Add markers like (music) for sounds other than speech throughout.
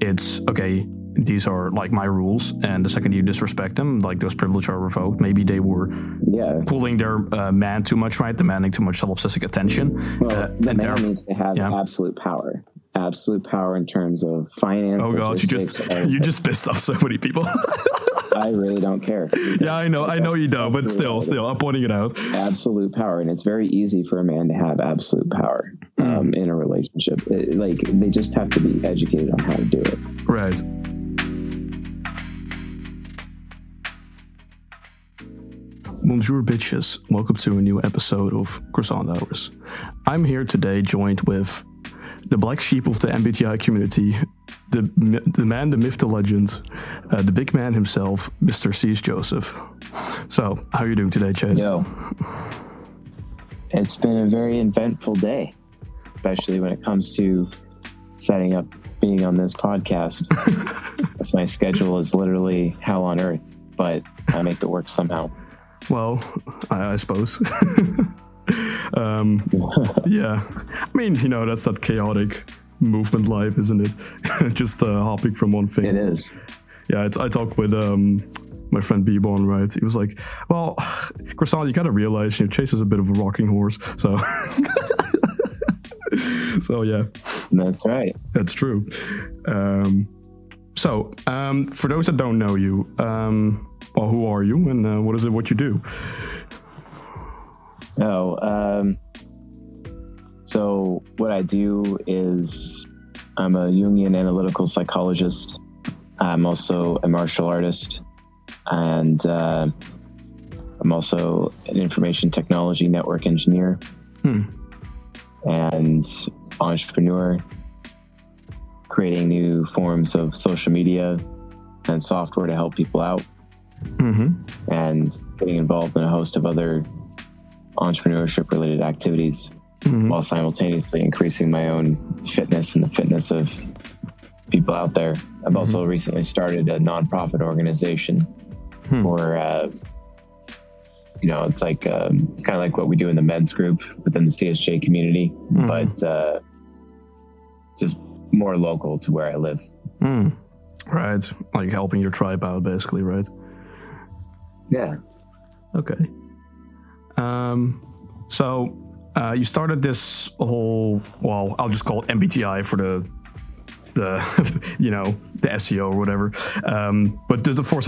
it's okay. These are like my rules, and the second you disrespect them, like those privileges are revoked. Maybe they were Yeah. pulling their uh, man too much, right? Demanding too much self-obsessive attention. Well, Uh, the and man needs to have yeah. absolute power. Absolute power in terms of finance. Oh god, you just (laughs) you just pissed off so many people. (laughs) I really don't care. (laughs) yeah, I know, I know you don't, but still, still, I'm pointing it out. absolute power and it's very easy for a man to have absolute power um, in a relationship It- like they just have to be educated on how to do it Right. Bonjour, bitches. Welcome to a new episode of Croissant Hours. I'm here today joined with the black sheep of the MBTI community, the, the man, the myth, the legend, uh, the big man himself, Mr. C.S. Joseph. So, how are you doing today, Chase? Yo, it's been a very eventful day, especially when it comes to setting up being on this podcast. (laughs) As my schedule is literally hell on earth, but I make it work somehow. Well, I, I suppose. (laughs) um, (laughs) yeah. I mean, you know, that's that chaotic movement life, isn't it? Just uh, hopping from one thing. It is. Yeah, it's, I talked with um, my friend B-Bon, right? He was like, well, (sighs) Croissant, you gotta realize, you know, Chase is a bit of a rocking horse. So, (laughs) so yeah, That's right. that's true. Um, so, um, for those that don't know you, um, well, who are you and uh, what is it what you do? Oh, um, so what I do is I'm a Jungian analytical psychologist. I'm also a martial artist, and uh, I'm also an information technology network engineer Hmm. And entrepreneur, creating new forms of social media and software to help people out Mm-hmm. and getting involved in a host of other entrepreneurship related activities Mhm. while simultaneously increasing my own fitness and the fitness of people out there. I've also recently started a nonprofit organization Hmm. for, uh, you know, it's like um, it's kind of like what we do in the men's group within the CSJ community, Mhm. but uh, just more local to where I live. Mm. Right. Like helping your tribe out, basically, right? Yeah. Okay. Um, so uh, you started this whole, well, I'll just call it MBTI for the, the, (laughs) you know, the SEO or whatever. Um, but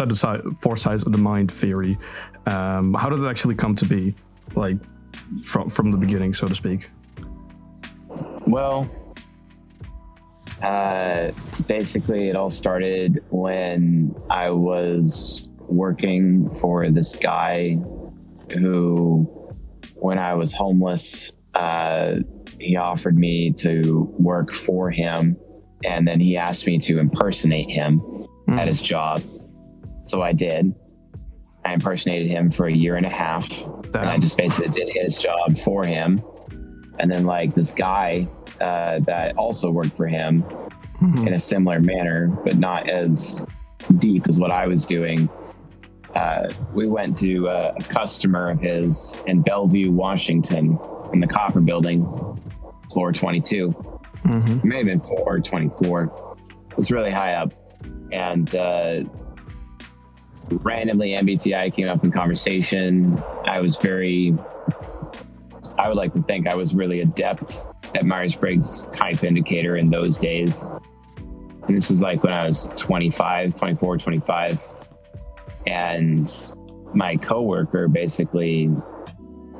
the sides, four sides of the mind theory. Um, how did it actually come to be, like from from the beginning, so to speak? Well, uh, basically, it all started when I was working for this guy who, when I was homeless, uh, he offered me to work for him. And then he asked me to impersonate him at his job. So I did. I impersonated him for a year and a half. And I just basically did his job for him. And then, like, this guy uh, that also worked for him Mhm. in a similar manner, but not as deep as what I was doing. Uh, we went to uh, a customer of his in Bellevue, Washington, in the Copper Building, floor 22. Mhm. It may have been floor 24. It was really high up. And uh, randomly, MBTI came up in conversation. I was very, I would like to think I was really adept at Myers Briggs type indicator in those days. And this is like when I was 25, 24, 25. And my coworker basically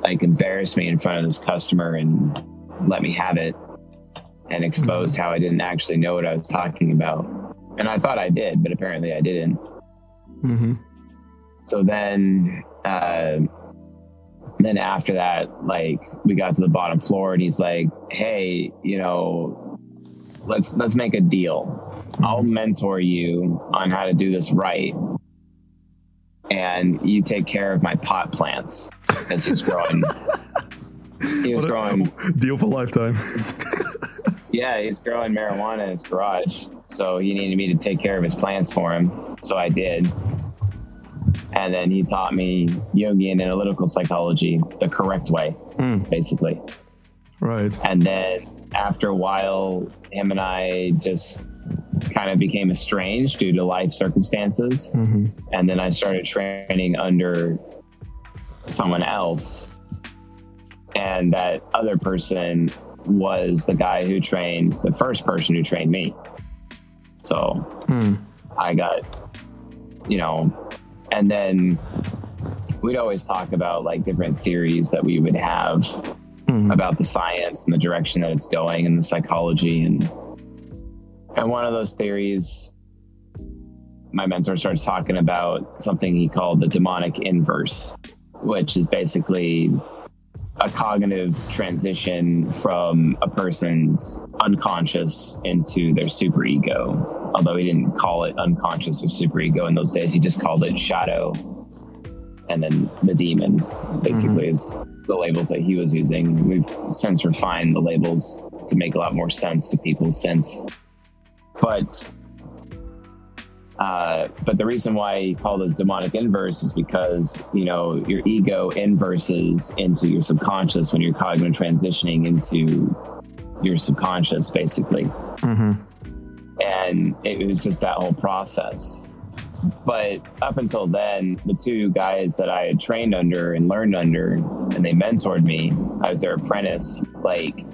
like embarrassed me in front of this customer and let me have it and exposed how I didn't actually know what I was talking about. And I thought I did, but apparently I didn't. Mhm. So then, uh, then after that, like we got to the bottom floor, and he's like, "Hey, you know, let's let's make a deal. I'll mentor you on how to do this right, and you take care of my pot plants as he's growing. (laughs) he was What growing Deal for lifetime. (laughs) yeah, he's growing marijuana in his garage. So he needed me to take care of his plants for him. So I did. And then he taught me Jungian analytical psychology the correct way, Mm, basically. right. And then after a while, him and I just kind of became estranged due to life circumstances. hmm And then I started training under someone else. And that other person was the guy who trained the first person who trained me. So Hmm. I got, you know, and then we'd always talk about like different theories that we would have Hmm. about the science and the direction that it's going and the psychology and and one of those theories my mentor starts talking about something he called the demonic inverse which is basically a cognitive transition from a person's unconscious into their superego although he didn't call it unconscious or superego in those days he just called it shadow and then the demon basically mm-hmm. is the labels that he was using. We've since refined the labels to make a lot more sense to people since. But uh, but the reason why he called it demonic inverse is because you know your ego inverses into your subconscious when you're cognitive transitioning into your subconscious, basically hmm and it was just that whole process. But up until then, the two guys that I had trained under and learned under, and they mentored me, I was their apprentice. Like,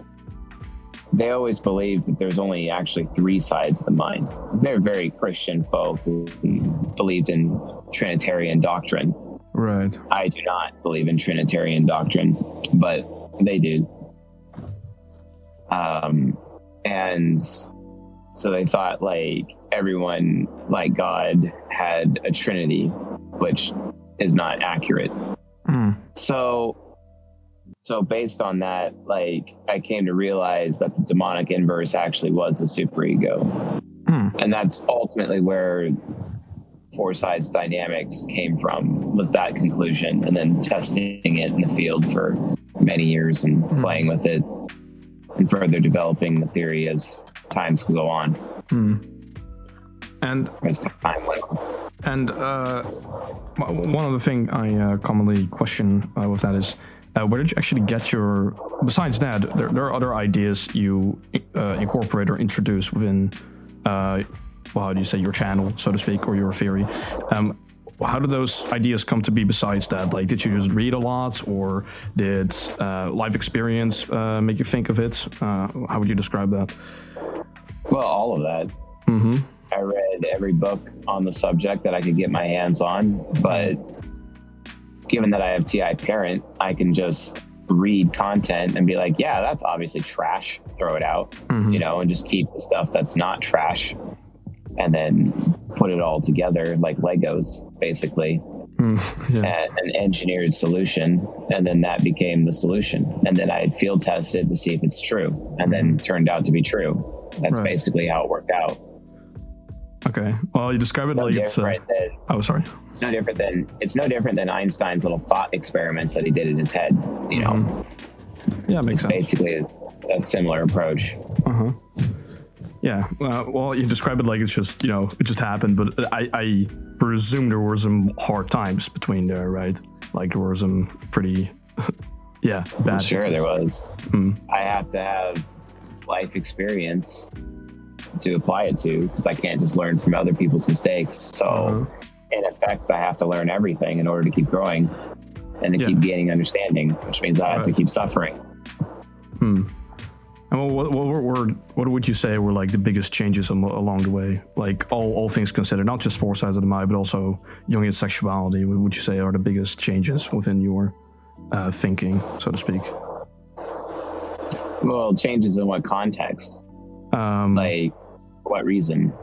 they always believed that there's only actually three sides of the mind. They're very Christian folk who believed in Trinitarian doctrine. Right. I do not believe in Trinitarian doctrine, but they do. Um, and so they thought like everyone, like God, had a Trinity, which is not accurate. Hmm. So, so based on that, like I came to realize that the demonic inverse actually was the superego, Hmm. and that's ultimately where four sides dynamics came from was that conclusion and then testing it in the field for many years and Mhm. playing with it and further developing the theory as times go on Hmm. And as time went on And uh, one other thing I uh, commonly question uh, with that is, uh, where did you actually get your? Besides that, there, there are other ideas you uh, incorporate or introduce within, uh, well, how do you say your channel, so to speak, or your theory? Um, how did those ideas come to be? Besides that, like, did you just read a lot, or did uh, life experience uh, make you think of it? Uh, how would you describe that? well all of that Mm-hmm. i read every book on the subject that i could get my hands on but given that i have ti parent i can just read content and be like yeah that's obviously trash throw it out Mhm. you know and just keep the stuff that's not trash and then put it all together like legos basically Mm, yeah. an engineered solution and then that became the solution and then i field tested to see if it's true and then turned out to be true that's Right. basically how it worked out Okay. Well, you describe it no like it's. Uh, different than oh, sorry. it's no different than it's no different than einstein's little thought experiments that he did in his head you know Mhm. Yeah, makes sense. basically a, a similar approach Uh huh. Yeah. Uh, well, you describe it like it's just you know it just happened, but I, I presume there were some hard times between there, right? Like there were some pretty, (laughs) yeah, bad. sure there was Hmm. i have to have life experience to apply it to because i can't just learn from other people's mistakes so Uh-huh. in effect, I have to learn everything in order to keep growing and to Yeah. keep gaining understanding, which means I have to keep suffering. Hmm. And what, what, what, were, what would you say were like the biggest changes along the way? Like all, all things considered, not just four sides of the mind, but also Jungian sexuality. What would you say are the biggest changes within your uh, thinking, so to speak? Well, changes in what context? Um, Like, what reason?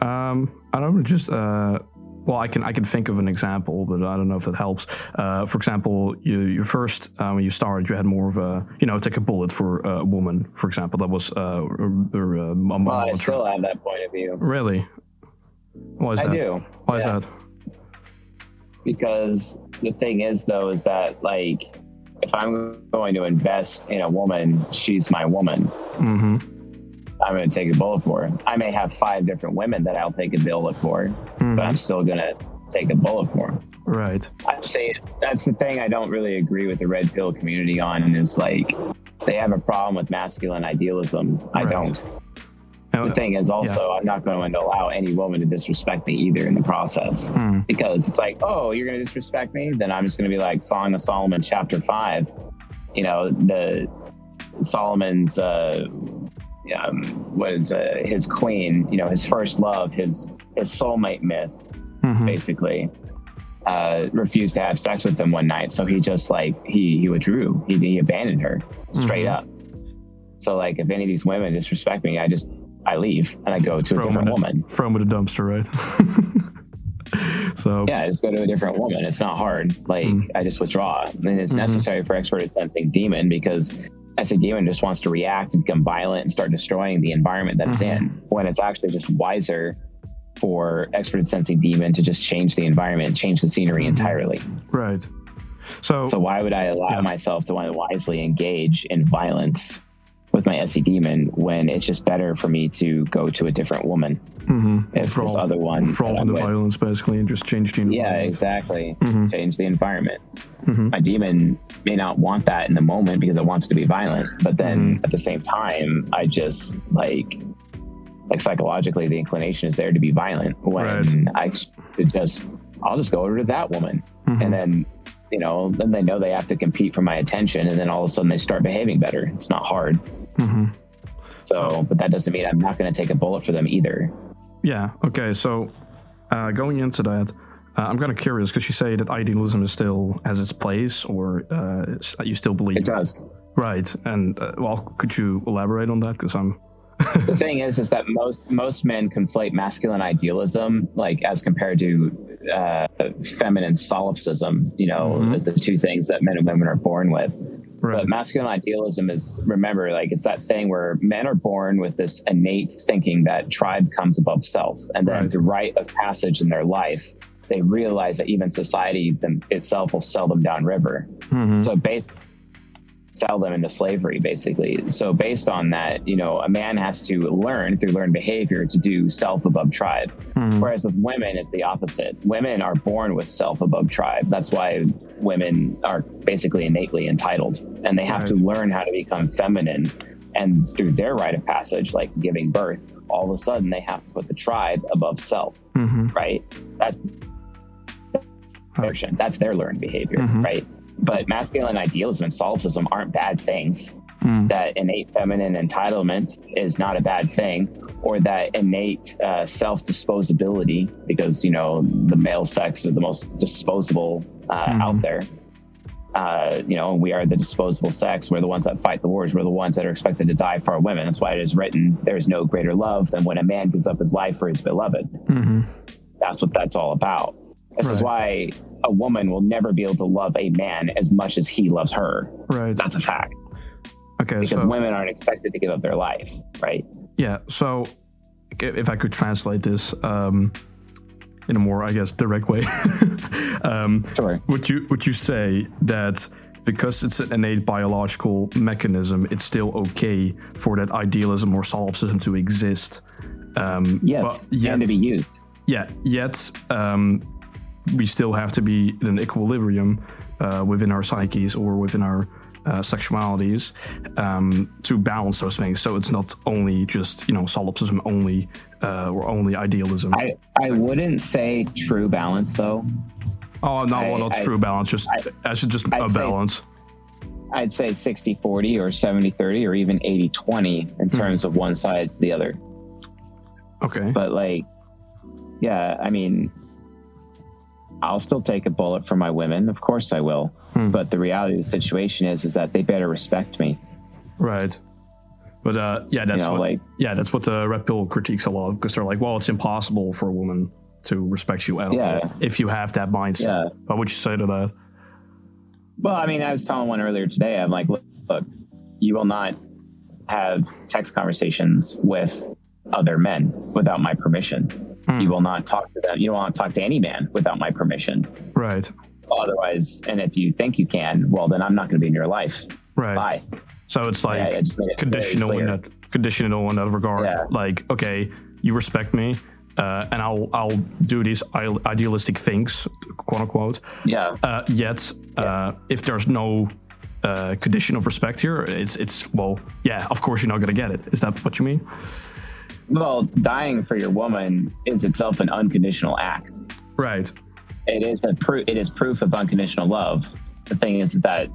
Um, I don't just uh, well, I can I can think of an example, but I don't know if that helps. Uh, for example, you you first uh, when you started, you had more of a you know take a bullet for a woman, for example. That was uh, or, or, uh, a Well, I still have that point of view. really. Why is I that? do. Why is that? Because the thing is, though, is that, like, if I'm going to invest in a woman, she's my woman. Mm-hmm. I'm going to take a bullet for. I may have five different women that I'll take a bullet for, but I'm still going to take a bullet for. 'em. Right. I'd say that's the thing I don't really agree with the red pill community on is like they have a problem with masculine idealism. I don't. the thing is also I'm not going to allow any woman to disrespect me either in the process Hmm. because it's like, oh, you're going to disrespect me, then I'm just going to be like Song of Solomon chapter five. You know, the Solomon's uh, um, was uh, his queen. You know, his first love, his his soulmate myth, Mhm. basically. Uh, refused to have sex with him one night, so he just like he he withdrew. He, he abandoned her straight Mhm. up. So like, if any of these women disrespect me, I just I leave and I go to Throw a different a- woman. Throw him with a dumpster, right? (laughs) so Yeah, I just go to a different woman. It's not hard. Like Mm. I just withdraw. And it's Mhm. necessary for extroverted sensing demon because as a demon just wants to react and become violent and start destroying the environment that it's Mhm. in. When it's actually just wiser for extroverted sensing demon to just change the environment, change the scenery Mhm. entirely. right. So, So why would I allow Yeah. myself to want to wisely engage in violence with my SE demon when it's just better for me to go to a different woman mhm. if this other one throw that the with- violence basically and just change the Yeah, environment. exactly. Mhm. Change the environment. Mhm. my demon may not want that in the moment because it wants to be violent but then Mhm. at the same time i just like like psychologically the inclination is there to be violent when Right. i just i'll just go over to that woman Mhm. and then you know then they know they have to compete for my attention and then all of a sudden they start behaving better it's not hard Mhm. so but that doesn't mean i'm not going to take a bullet for them either Yeah. Okay. So, uh, going into that, uh, I'm kind of curious because you say that idealism is still has its place, or uh, you still believe it does right. And uh, well, could you elaborate on that? Because I'm (laughs) the thing is is that most most men conflate masculine idealism like as compared to uh, feminine solipsism you know Mhm. as the two things that men and women are born with right. but masculine idealism is remember like it's that thing where men are born with this innate thinking that tribe comes above self and then Right. the rite of passage in their life they realize that even society them, itself will sell them downriver Mhm. so based sell them into slavery basically. So based on that you know a man has to learn through learned behavior to do self above tribe. Mhm. whereas with women it's the opposite. Women are born with self above tribe. That's why women are basically innately entitled. And they have to learn how to become feminine. And through their rite of passage like giving birth all of a sudden they have to put the tribe above self Mhm. right? That's notion that's their learned behavior Mhm. right but masculine idealism and solipsism aren't bad things. Mhm. that innate feminine entitlement is not a bad thing or that innate uh, self-disposability because you know the male sex are the most disposable uh, Mhm. out there. Uh, you know we are the disposable sex. We're the ones that fight the wars. We're the ones that are expected to die for our women. That's why it is written there is no greater love than when a man gives up his life for his beloved. Mhm. that's what that's all about this is why a woman will never be able to love a man as much as he loves her Right. that's a fact Okay. because so women aren't expected to give up their life right yeah. So, if I could translate this um, in a more, I guess, direct way, (laughs) um, sure would you would you say that because it's an innate biological mechanism, it's still okay for that idealism or solipsism to exist? Um, yes but yet, and to be used yeah, yet um, we still have to be in an equilibrium uh, within our psyches or within our uh, sexualities um, to balance those things. So it's not only just you know solipsism only uh, or only idealism. I, I wouldn't say true balance though. oh no, I- not I- true balance. Just I, should just I'd a say- balance. I'd say 60 40 or 70 30 or even 80 20 in terms of one side to the other. Okay. But like, yeah, I mean, I'll still take a bullet for my women. Of course I will. Hmm. But the reality of the situation is, is that they better respect me. Right. But uh, yeah, that's you know, what like, yeah, that's what the red pill critiques a lot because they're like, well, it's impossible for a woman to respect you at all if you have that mindset. Yeah. What would you say to that? well, I mean, I was telling one earlier today, I'm like, look, look you will not have text conversations with other men without my permission. Hmm. You will not talk to them. You don't want to talk to any man without my permission. Right. Otherwise, and if you think you can, well, then I'm not going to be in your life. Right. Bye. So it's like Yeah, I just made it conditional in that conditional in that regard. Yeah. Like, okay, you respect me, uh, and I'll I'll do these idealistic things, quote unquote. Yeah. Uh, yet, uh, if there's no uh, condition of respect here, it's it's well, yeah, of course you're not gonna get it. Is that what you mean? Well, dying for your woman is itself an unconditional act. Right. It is a proof. It is proof of unconditional love. The thing is, is that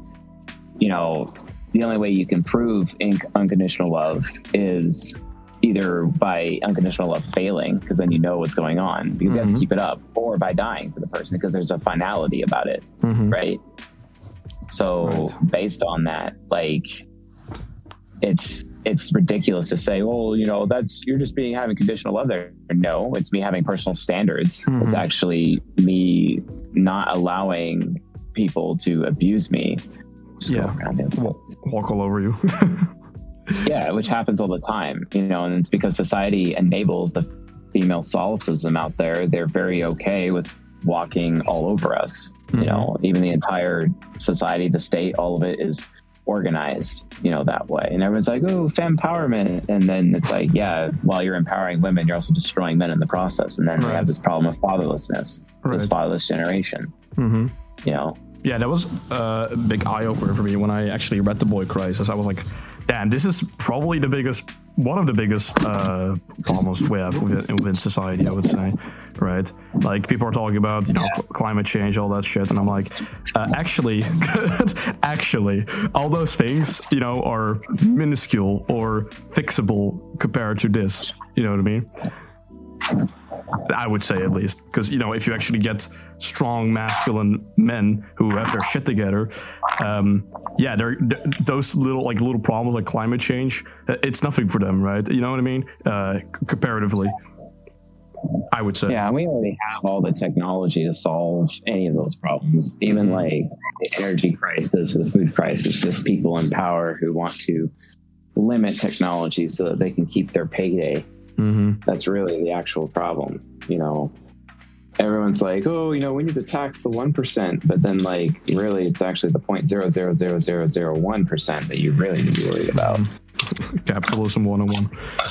you know the only way you can prove inc- unconditional love is either by unconditional love failing because then you know what's going on because you have to Mhm. keep it up, or by dying for the person because there's a finality about it, Mhm. right? So Right. based on that, like it's it's ridiculous to say, well, you know, that's you're just being having conditional love there. No, it's me having personal standards. It's Mhm. actually me not allowing people to abuse me. Just Yeah. around Walk all over you. (laughs) Yeah, which happens all the time, you know, and it's because society enables the female solipsism out there. They're very okay with walking all over us. Mhm. You know, even the entire society, the state, all of it is organized, you know, that way. And everyone's like, oh, fempowerment. And then it's like, yeah, while you're empowering women, you're also destroying men in the process. And then we Right. have this problem of fatherlessness, this fatherless generation, hmm you know. Yeah, that was uh, a big eye opener for me when I actually read The Boy Crisis. I was like, damn, this is probably the biggest, one of the biggest uh, problems we have within, within society, I would say. Right? Like, people are talking about, you know, cl- climate change, all that shit. And I'm like, uh, actually, (laughs) actually, all those things, you know, are minuscule or fixable compared to this. You know what I mean? I would say at least, because you know, if you actually get strong, masculine men who have their shit together, um, yeah, they're th- those little like little problems like climate change. uh, It's nothing for them, right? You know what I mean? Uh, comparatively, I would say. Yeah, we already have all the technology to solve any of those problems. Even like the energy crisis, the food crisis, just people in power who want to limit technology so that they can keep their payday. hmm That's really the actual problem. You know, everyone's like, oh, you know, we need to tax the 1%, but then like really it's actually the 0.0000001% that you really need to be worried about. (laughs) Capitalism 101.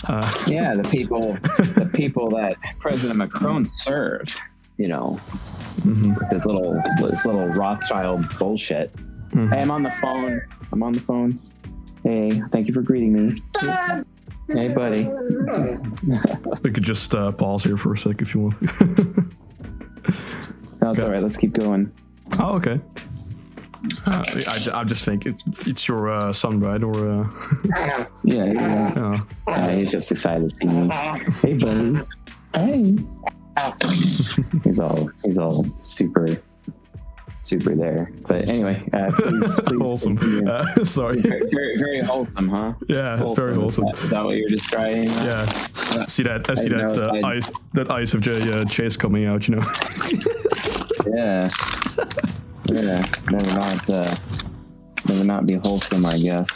Uh, Yeah, the people, the people that President Macron served, you know, mhm, with his little this little Rothschild bullshit. mhm. Hey, I'm on the phone. I'm on the phone. Hey, thank you for greeting me. Hey, buddy. We could just uh, pause here for a sec if you want. (laughs) No, Okay. all right. Let's keep going. oh, okay. Uh, I, ju- I just think it's it's your uh, son, right? Or uh, (laughs) Yeah, yeah. uh, Uh, he's just excited to see me. Hey, buddy. Hey. (laughs) he's all he's all super super there. But anyway, uh, please, please (laughs) wholesome. Uh, sorry. Very, very, very wholesome, huh? Yeah, it's very wholesome. Is that, is that what you're describing? Yeah. See that? I see I that uh, I- ice that ice of J uh, Chase coming out. You know. Yeah. Yeah. Never not uh never not be wholesome, I guess.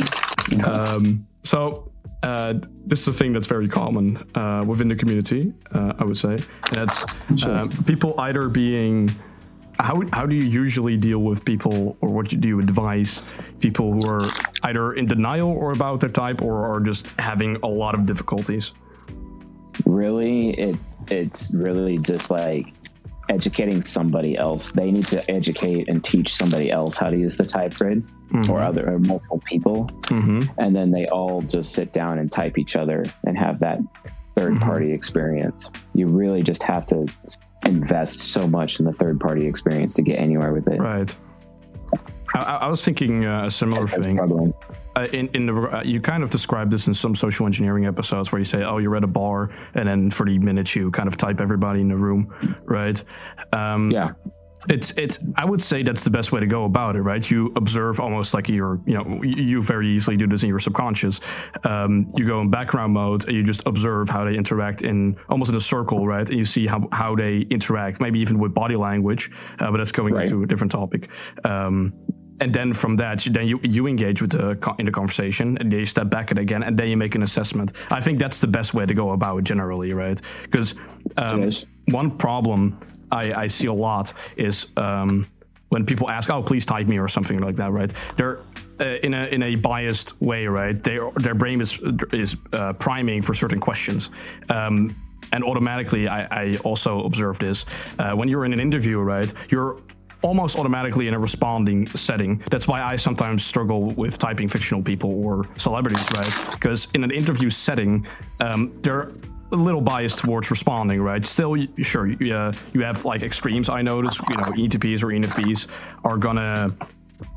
Um, so uh, this is a thing that's very common uh, within the community, uh, I would say. And that's um, people either being. How, how do you usually deal with people, or what do you advise people who are either in denial or about their type, or are just having a lot of difficulties? really it it's really just like educating somebody else. They need to educate and teach somebody else how to use the type grid or other or multiple people. Hmm and then they all just sit down and type each other and have that third party experience. You really just have to invest so much in the third party experience to get anywhere with it. Right. I, I was thinking uh, a similar I'm thing. struggling. Uh, in in the uh, you kind of describe this in some social engineering episodes where you say, "Oh, you're at a bar," and then for the minutes you kind of type everybody in the room, right? Um, yeah it's it's. I would say that's the best way to go about it, right? You observe almost like you're, you know, you, you very easily do this in your subconscious. Um, you go in background mode and you just observe how they interact in almost in a circle, right? And you see how how they interact, maybe even with body language, uh, but that's going Right. into a different topic. Um, and then from that, you- then you, you engage with the co- in the conversation, and then you step back it again, and then you make an assessment. I think that's the best way to go about it generally, right? Because um, is. one problem I, I see a lot is um, when people ask, "Oh, please type me" or something like that, right? They're uh, in a in a biased way, right? Their their brain is is uh, priming for certain questions. Um, and automatically, I, I also observe this uh, when you're in an interview, right? You're almost automatically in a responding setting. That's why I sometimes struggle with typing fictional people or celebrities, right? Because in an interview setting, um, they're a little biased towards responding, right? Still, sure, you, uh, you have like extremes. I notice, you know, ETPs or ENFPs are gonna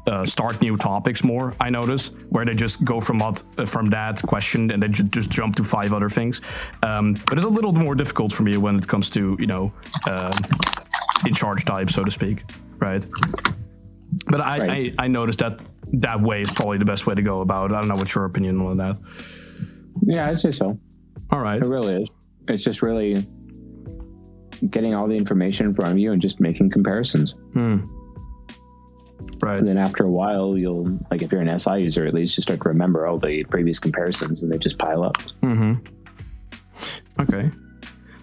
uh, start new topics more. I notice where they just go from what, uh, from that question and then ju- just jump to five other things. Um, but it's a little more difficult for me when it comes to you know um in charge type, so to speak, right? But I, Right. I I noticed that that way is probably the best way to go about. it. I don't know what's your opinion on that. Yeah, I'd say so. All right. It really is. It's just really getting all the information in front of you and just making comparisons. Hmm. Right. And then after a while, you'll like if you're an SI user, at least you start to remember all the previous comparisons, and they just pile up. Mm-hmm. Okay.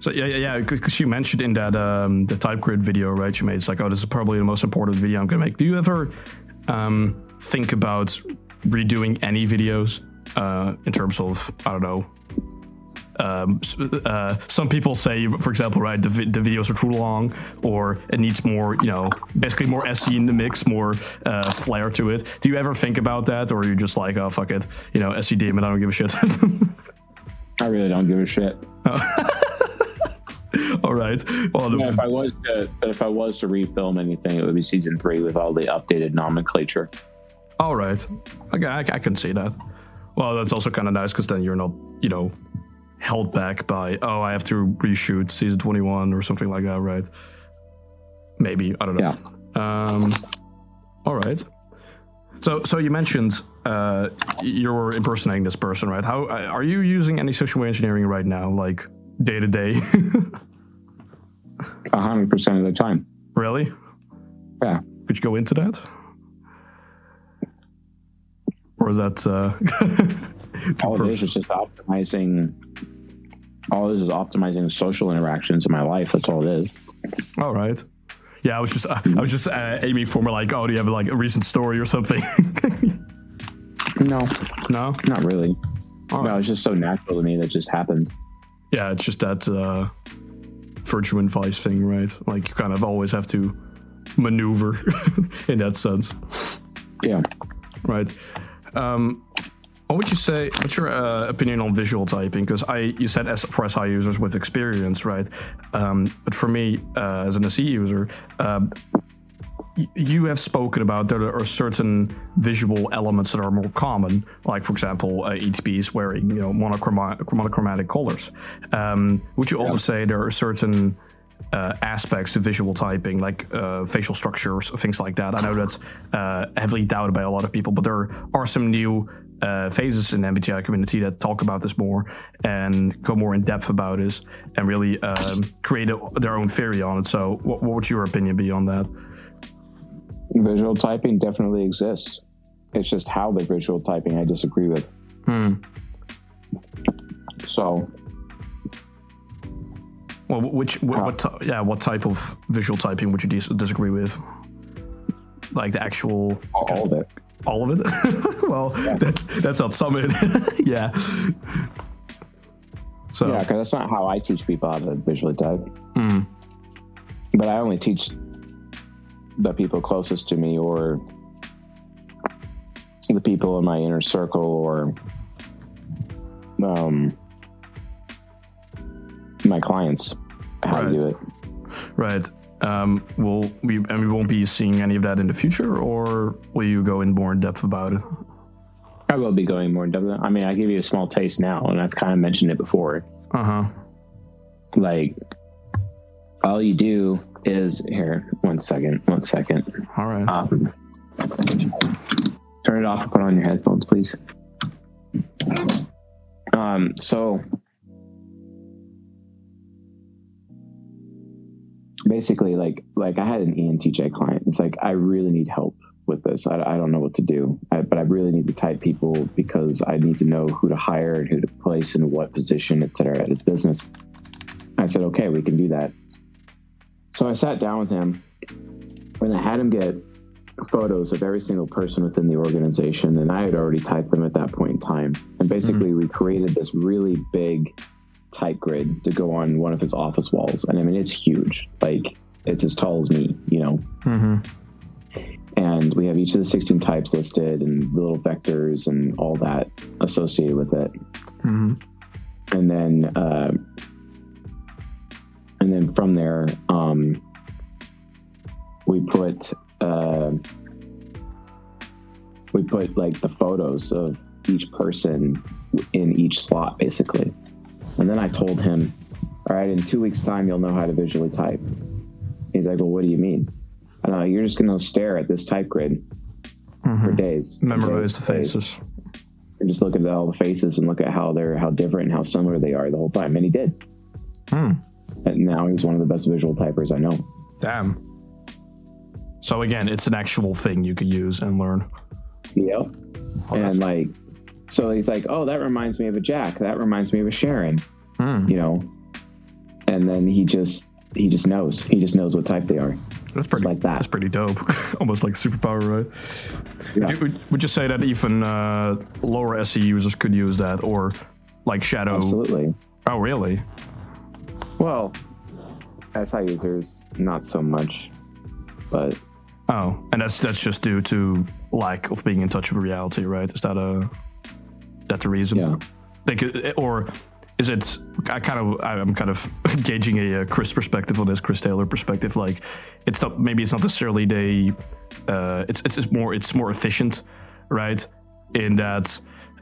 So yeah, yeah, yeah. Because you mentioned in that um, the type grid video, right? You made it's like, oh, this is probably the most important video I'm gonna make. Do you ever um, think about redoing any videos uh, in terms of I don't know? Um, uh, some people say, for example, right, the, vi- the videos are too long, or it needs more, you know, basically more SE in the mix, more uh, flair to it. Do you ever think about that, or are you just like, oh fuck it, you know, SE demon, I don't give a shit. (laughs) I really don't give a shit. (laughs) (laughs) All right. Well, Yeah, if I was to, but if I was to refilm anything, it would be season three with all the updated nomenclature. all right. Okay, I, I can see that. Well, that's also kind of nice because then you're not, you know, held back by oh, I have to reshoot season 21 or something like that, right? Maybe I don't know. Yeah. Um. All right. So, so you mentioned uh, you're impersonating this person, right? How are you using any social engineering right now, like day to day? (laughs) A hundred percent of the time. Really? Yeah. Could you go into that? Or is that uh, (laughs) All it is is just optimizing. All this is is optimizing social interactions in my life. That's all it is. All right. Yeah, I was just uh, I was just uh, aiming for more like, oh, do you have like a recent story or something? (laughs) No, no. not really. All No, it's just so natural to me that just happens. Yeah, it's just that uh, virtue and vice thing, right? Like you kind of always have to maneuver (laughs) in that sense, Yeah. right? Um, what would you say? What's your uh, opinion on visual typing? Because I, you said as for SI users with experience, right? Um, but for me, uh, as an SE user, y- you have spoken about there are certain visual elements that are more common, like for example, uh, wearing you know monochroma- monochromatic colors. Um, would you also say there are certain uh, aspects to visual typing, like uh, facial structures, things like that? I know that's uh, heavily doubted by a lot of people, but there are some new uh, phases in the MBTI community that talk about this more and go more in depth about this and really um, create a, their own theory on it. So, what, what would your opinion be on that? Visual typing definitely exists. It's just how the visual typing I disagree with. Hmm. So Well, which what, what yeah, what type of visual typing would you dis- disagree with? Like the actual all, all of it. all of it? (laughs) well, that's that's not some of it. (laughs) yeah. So Yeah, because that's not how I teach people how to visually type. hmm. But I only teach the people closest to me or the people in my inner circle or um, my clients how to Right. do it. right. Um, will we and we won't be seeing any of that in the future, or will you go in more in depth about it? I will be going more in depth. I mean, I give you a small taste now, and I've kind of mentioned it before. Uh huh. Like, all you do is here. One second. One second. All right. Um, turn it off and put on your headphones, please. Um, so basically, like, like I had an ENTJ client. It's like I really need help with this. I, I don't know what to do, I, but I really need to type people because I need to know who to hire and who to place in what position, et cetera, at its business. I said, okay, we can do that. So I sat down with him and I had him get photos of every single person within the organization, and I had already typed them at that point in time. And basically, we created this really big type grid to go on one of his office walls. And I mean, it's huge. Like, it's as tall as me, you know. Mm-hmm. And we have each of the 16 types listed and the little vectors and all that associated with it. Mm-hmm. and then uh, and then from there, um, we put uh, we put like the photos of each person in each slot, basically. And then I told him, "All right, in two weeks' time, you'll know how to visually type." He's like, "Well, what do you mean?" I know you're just going to stare at this type grid for days. Memorize the faces. And just look at all the faces and look at how they're how different and how similar they are the whole time. And he did. Hmm. And now he's one of the best visual typers I know. Damn. So again, it's an actual thing you could use and learn. Yep. Oh, and like, so he's like, "Oh, that reminds me of a Jack. That reminds me of a Sharon." Hmm. You know. And then he just he just knows. He just knows what type they are. That's pretty like that. That's pretty dope. (laughs) Almost like superpower, right? Yeah. Would, you, would, would you say that even uh, lower SE users could use that, or like Shadow? Absolutely. Oh, really? Well, SI users, not so much. But Oh, and that's that's just due to lack of being in touch with reality, right? Is that a that the reason? yeah. They could, or is it? I kind of I'm kind of (laughs) gauging a, uh Chris perspective on this, Chris Taylor perspective. Like, it's not maybe it's not necessarily they. Uh, it's, it's it's more it's more efficient, right? In that.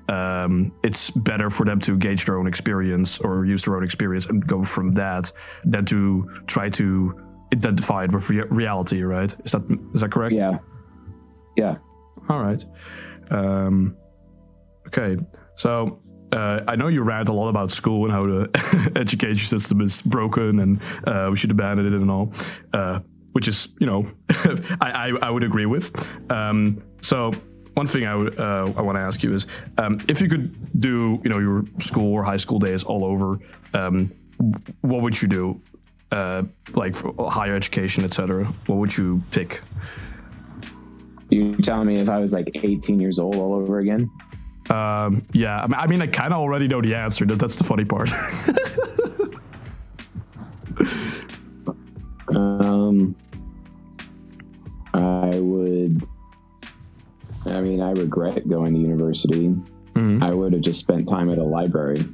Um, it's better for them to gauge their own experience or use their own experience and go from that than to try to identify it with rea- reality, right? Is that is that correct? Yeah. Yeah. All right. Um, okay. So uh, I know you rant a lot about school and how the (laughs) education system is broken and uh, we should abandon it and all, uh, which is, you know, (laughs) I, I, I would agree with. Um, so one thing I would uh, I want to ask you is um, if you could do, you know, your school or high school days all over, um, what would you do? Uh, like for higher education, etc. What would you pick? You telling me if I was like 18 years old all over again? Um, yeah, I mean, I, mean, I kind of already know the answer. That's the funny part. (laughs) Um, I would. I mean, I regret going to university. Mhm. I would have just spent time at a library.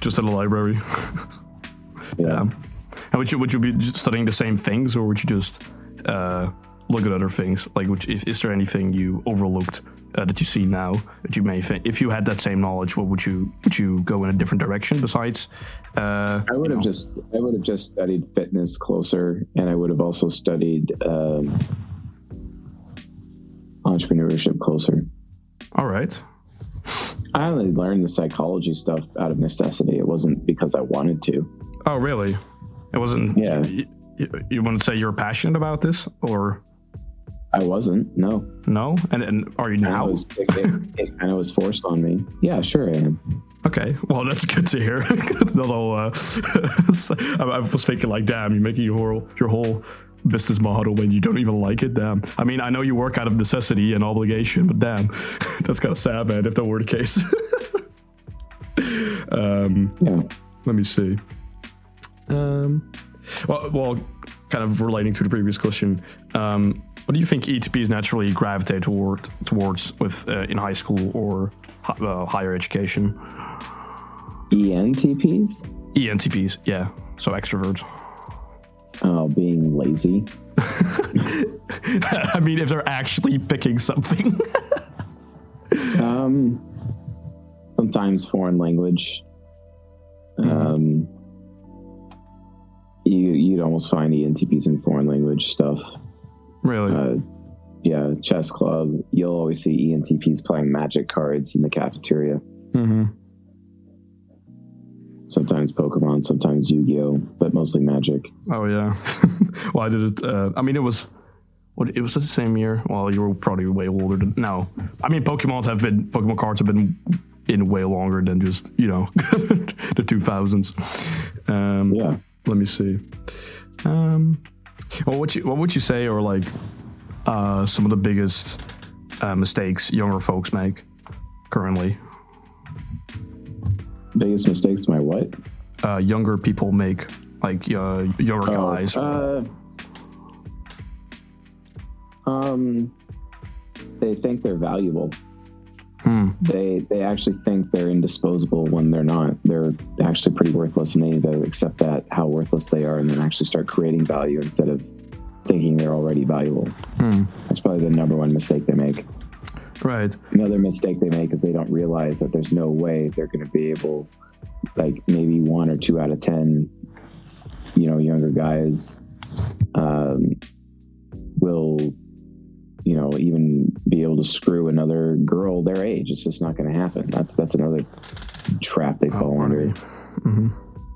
Just at a library. (laughs) Yeah. Yeah. And would you would you be studying the same things, or would you just uh, look at other things? Like, would if, is there anything you overlooked uh, that you see now that you may think? If you had that same knowledge, what would you would you go in a different direction besides? Uh, I would have just. I would have just studied fitness closer, and I would have also studied um, entrepreneurship closer. all right. I only learned the psychology stuff out of necessity. It wasn't because I wanted to. Oh, really? It wasn't. Yeah. You, you want to say you're passionate about this, or I wasn't. No. no? And and are you now? was. It, it, it kind of was forced on me. Yeah, sure I am. Okay, well that's good to hear. Although uh, (laughs) I, I was thinking like, damn, you're making your whole your whole business model when you don't even like it. Damn. I mean, I know you work out of necessity and obligation, but damn, (laughs) that's kind of sad, man. If that were the case. (laughs) um, Yeah. let me see. Um, well, well, kind of relating to the previous question, um, what do you think ETPs naturally gravitate toward towards with uh, in high school or uh, higher education? ENTPs. ENTPs, yeah. So extroverts. Oh, being lazy. (laughs) I mean, if they're actually picking something. (laughs) Um, sometimes foreign language. Um, you you'd almost find ENTPs in foreign language stuff. really? Uh, yeah, chess club. You'll always see ENTPs playing magic cards in the cafeteria. mm-hmm. Sometimes Pokemon, sometimes Yu-Gi-Oh, but mostly Magic. Oh yeah. (laughs) well, I did it. Uh, I mean, it was. What it was the same year. Well, you were probably way older. Than, no, I mean, Pokemon's have been Pokemon cards have been in way longer than just you know (laughs) the two thousands. Um, Yeah. Let me see. Um, what would you what would you say are like uh, some of the biggest uh, mistakes younger folks make currently? Biggest mistakes my what? Uh, younger people make like uh, younger Oh, guys. uh, um, they think they're valuable. They they actually think they're indisposable when they're not. They're actually pretty worthless, and they need to accept that how worthless they are, and then actually start creating value instead of thinking they're already valuable. That's probably the number one mistake they make. Right. Another mistake they make is they don't realize that there's no way they're going to be able, like maybe one or two out of ten, you know, younger guys, um, will, you know, even be able to screw another girl their age. It's just not going to happen. That's that's another trap they fall under.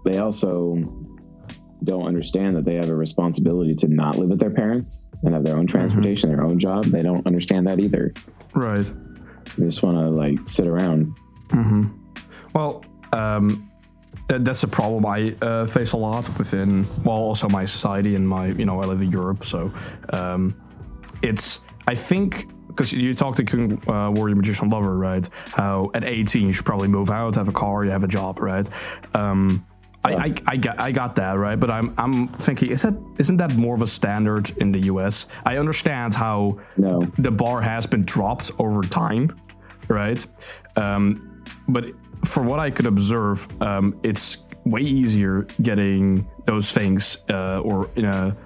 They also don't understand that they have a responsibility to not live with their parents and have their own transportation, their own job. They don't understand that either. Right. Just want to like sit around. Well, um, that's a problem I uh, face a lot within, well, also my society and my, you know, I live in Europe, so um, it's, I think, because you talked to King uh, Warrior Magician Lover, right? How at 18 you should probably move out, have a car, you have a job, right? Um, I, I, I, got, I got that right, but I'm I'm thinking is that isn't that more of a standard in the U.S. I understand how No. the bar has been dropped over time, right? Um, but for what I could observe, um, it's way easier getting those things uh, or in a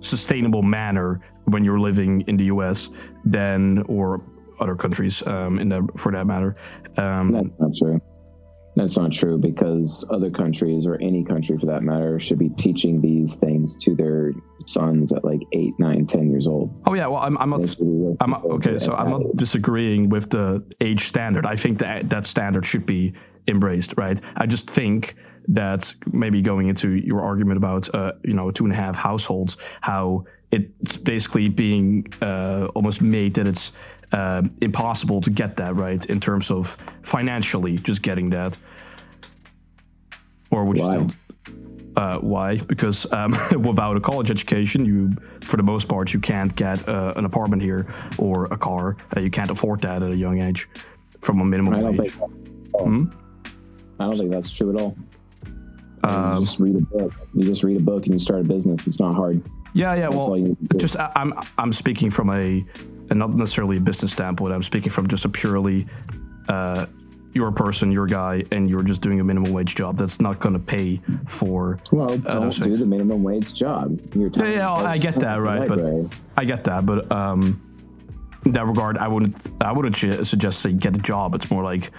sustainable manner when you're living in the U.S. than or other countries um, in the, for that matter. Um, That's not true. That's not true because other countries or any country for that matter should be teaching these things to their sons at like eight, nine, ten years old. oh yeah, well I'm, I'm not. They should be working I'm okay, so I'm not disagreeing with the age standard. I think that that standard should be embraced, right? I just think that maybe going into your argument about uh, you know two and a half households, how it's basically being uh, almost made that it's uh, impossible to get that right in terms of financially just getting that, or would you still? Uh, why? Because um, (laughs) without a college education, you, for the most part, you can't get uh, an apartment here or a car. Uh, you can't afford that at a young age, from a minimum I wage. think. I don't think that's true at all. Um, you just read a book. You just read a book and you start a business. It's not hard. Yeah, yeah. That's Well, all you need to do. just I, I'm I'm speaking from a, and not necessarily a business standpoint. I'm speaking from just a purely, uh, you're a person, you're a guy, and you're just doing a minimum wage job. That's not going to pay for. Well, don't those do the minimum wage job. Your time yeah, I get that, right, but-. I get that, but um, in that regard, I wouldn't I wouldn't suggest say get a job. It's more like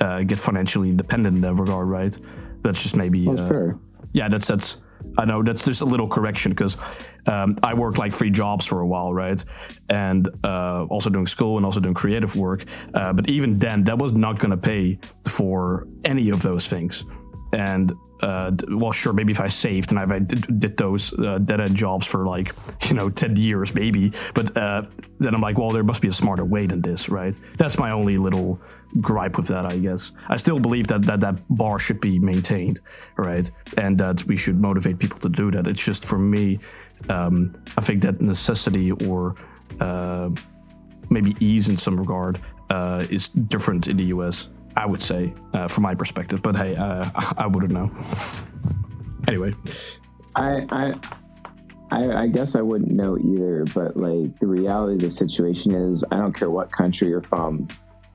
uh, get financially independent in that regard, right? That's just maybe. Oh, uh, sure. yeah that's that's i know that's just a little correction because um, i worked like three jobs for a while right? And uh, also doing school and also doing creative work. Uh, but even then that was not going to pay for any of those things. And uh, well sure maybe if i saved and if i did, did those uh, dead-end jobs for like (laughs) you know 10 years maybe. But uh, then i'm like well there must be a smarter way than this right? That's my only little gripe with that, I guess. I still believe that that, that bar should be maintained, right? And that we should motivate people to do that. It's just for me, um, I think that necessity or uh, maybe ease in some regard uh, is different in the US, I would say, uh, from my perspective. But hey, uh, (laughs) I wouldn't know. Anyway, I, I, I, I guess I wouldn't know either, but like the reality of the situation is, I don't care what country you're from,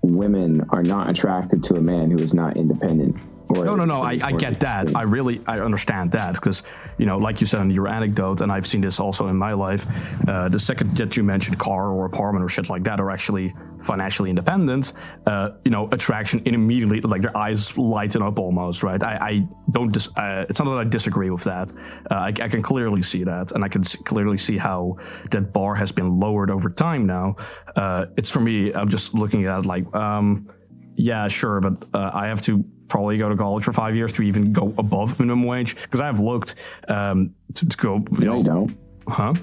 women are not attracted to a man who is not independent. No, no, no. I, I get that. I really, I understand that because, you know, like you said in your anecdote, and I've seen this also in my life. Uh, the second that you mentioned car or apartment or shit like that are actually financially independent. Uh, you know, attraction immediately, like their eyes lighten up almost, right? I, I don't. Dis- uh, it's not that I disagree with that. Uh, I, I can clearly see that, and I can s- clearly see how that bar has been lowered over time. Now, uh, it's for me. I'm just looking at it like. Um, yeah, sure, but uh, I have to probably go to college for five years to even go above minimum wage because I have looked um, to, to go. You No, know, you don't. Huh?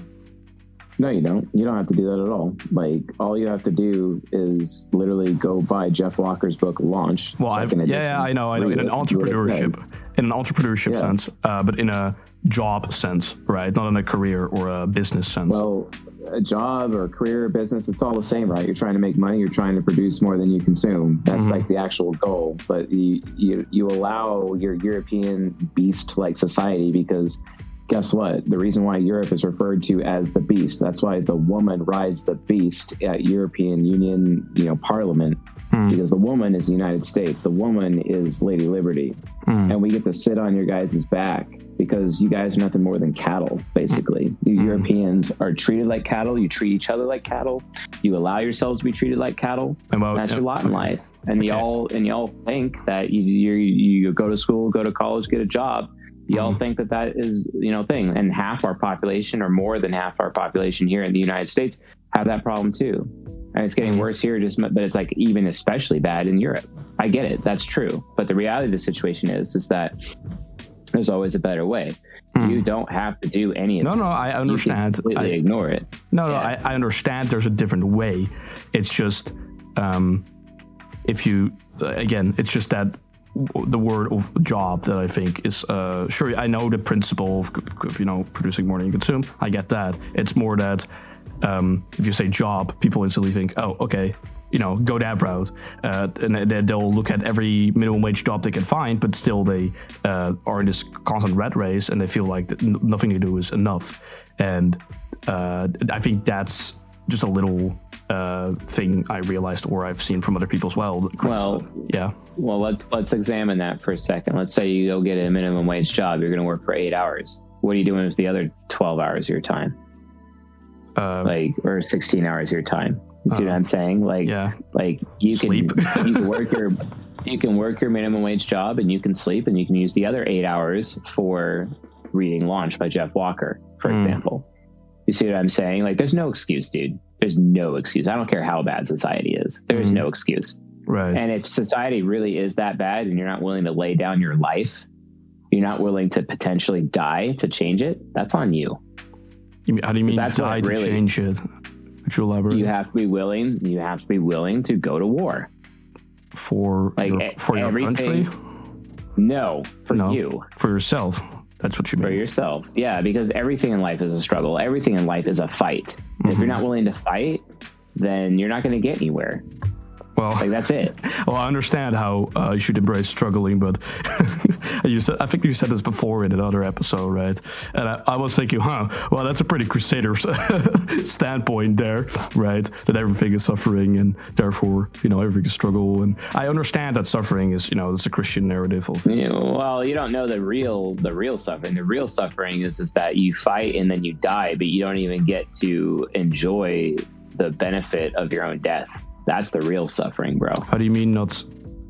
No, you don't. You don't have to do that at all. Like all you have to do is literally go buy Jeff Walker's book Launch. Well, I've, second yeah, yeah, I know, I know. In an it, do what it entrepreneurship, in an entrepreneurship Yeah. sense, uh, but in a job sense, right? Not in a career or a business sense. Well, a job or a career or business, it's all the same, right? You're trying to make money, you're trying to produce more than you consume. That's Mhm. like the actual goal. But you, you you allow your European beast like society because guess what? The reason why Europe is referred to as the beast, that's why the woman rides the beast at European Union, you know, Parliament, Hmm. because the woman is the United States, the woman is Lady Liberty, hmm. and we get to sit on your guys' back because you guys are nothing more than cattle, basically. Hmm. You Europeans are treated like cattle. You treat each other like cattle. You allow yourselves to be treated like cattle. And well, That's your lot in life. And y'all and y'all think that you, you you go to school, go to college, get a job. Y'all Mhm. think that that is you know thing. And half our population, or more than half our population here in the United States, have that problem too. And it's getting Mhm. worse here, just but it's like even especially bad in Europe. I get it, that's true. But the reality of the situation is is that there's always a better way. Hmm. You don't have to do any of No, it. no, I understand. completely I, ignore it. no, no. I, I understand. There's a different way. It's just, um, if you again, it's just that the word of job that I think is uh, sure. I know the principle of you know producing more than you consume. I get that. It's more that um, if you say job, people instantly think, oh, okay, you know, go that route, uh, and they'll look at every minimum wage job they can find, but still they uh, are in this constant rat race, and they feel like nothing they do is enough. And uh, I think that's just a little uh, thing I realized, or I've seen from other people as well. Well, yeah, Well, let's let's examine that for a second. Let's say you go get a minimum wage job. You're going to work for eight hours. What are you doing with the other twelve hours of your time, uh, like or sixteen hours of your time? You see Uh, what I'm saying? Like, yeah, like you Sleep. can you can (laughs) work your you can work your minimum wage job and you can sleep and you can use the other eight hours for reading Launch by Jeff Walker, for Mm. example. You see what I'm saying? Like, there's no excuse, dude. There's no excuse. I don't care how bad society is. There is Mm. no excuse. right. And if society really is that bad and you're not willing to lay down your life, you're not willing to potentially die to change it, that's on you. Mean- how do you mean that's die to really- change it? You elaborate You have to be willing, you have to be willing to go to war. for like, your, for your country, No, for No. you, for yourself? That's what you mean. for yourself. Yeah, because everything in life is a struggle. Everything in life is a fight. If Mhm. you're not willing to fight, then you're not going to get anywhere. Well, Like that's it. (laughs) well, I understand how uh, you should embrace struggling, but (laughs) you said I think you said this before in another episode, right? And I, I was thinking, huh? Well, that's a pretty crusader (laughs) standpoint there, right? That everything is suffering, and therefore, you know, everything is struggle. And I understand that suffering is, you know, it's a Christian narrative of well, you don't know the real the real suffering. The real suffering is is that you fight and then you die, but you don't even get to enjoy the benefit of your own death. That's the real suffering, bro. how do you mean not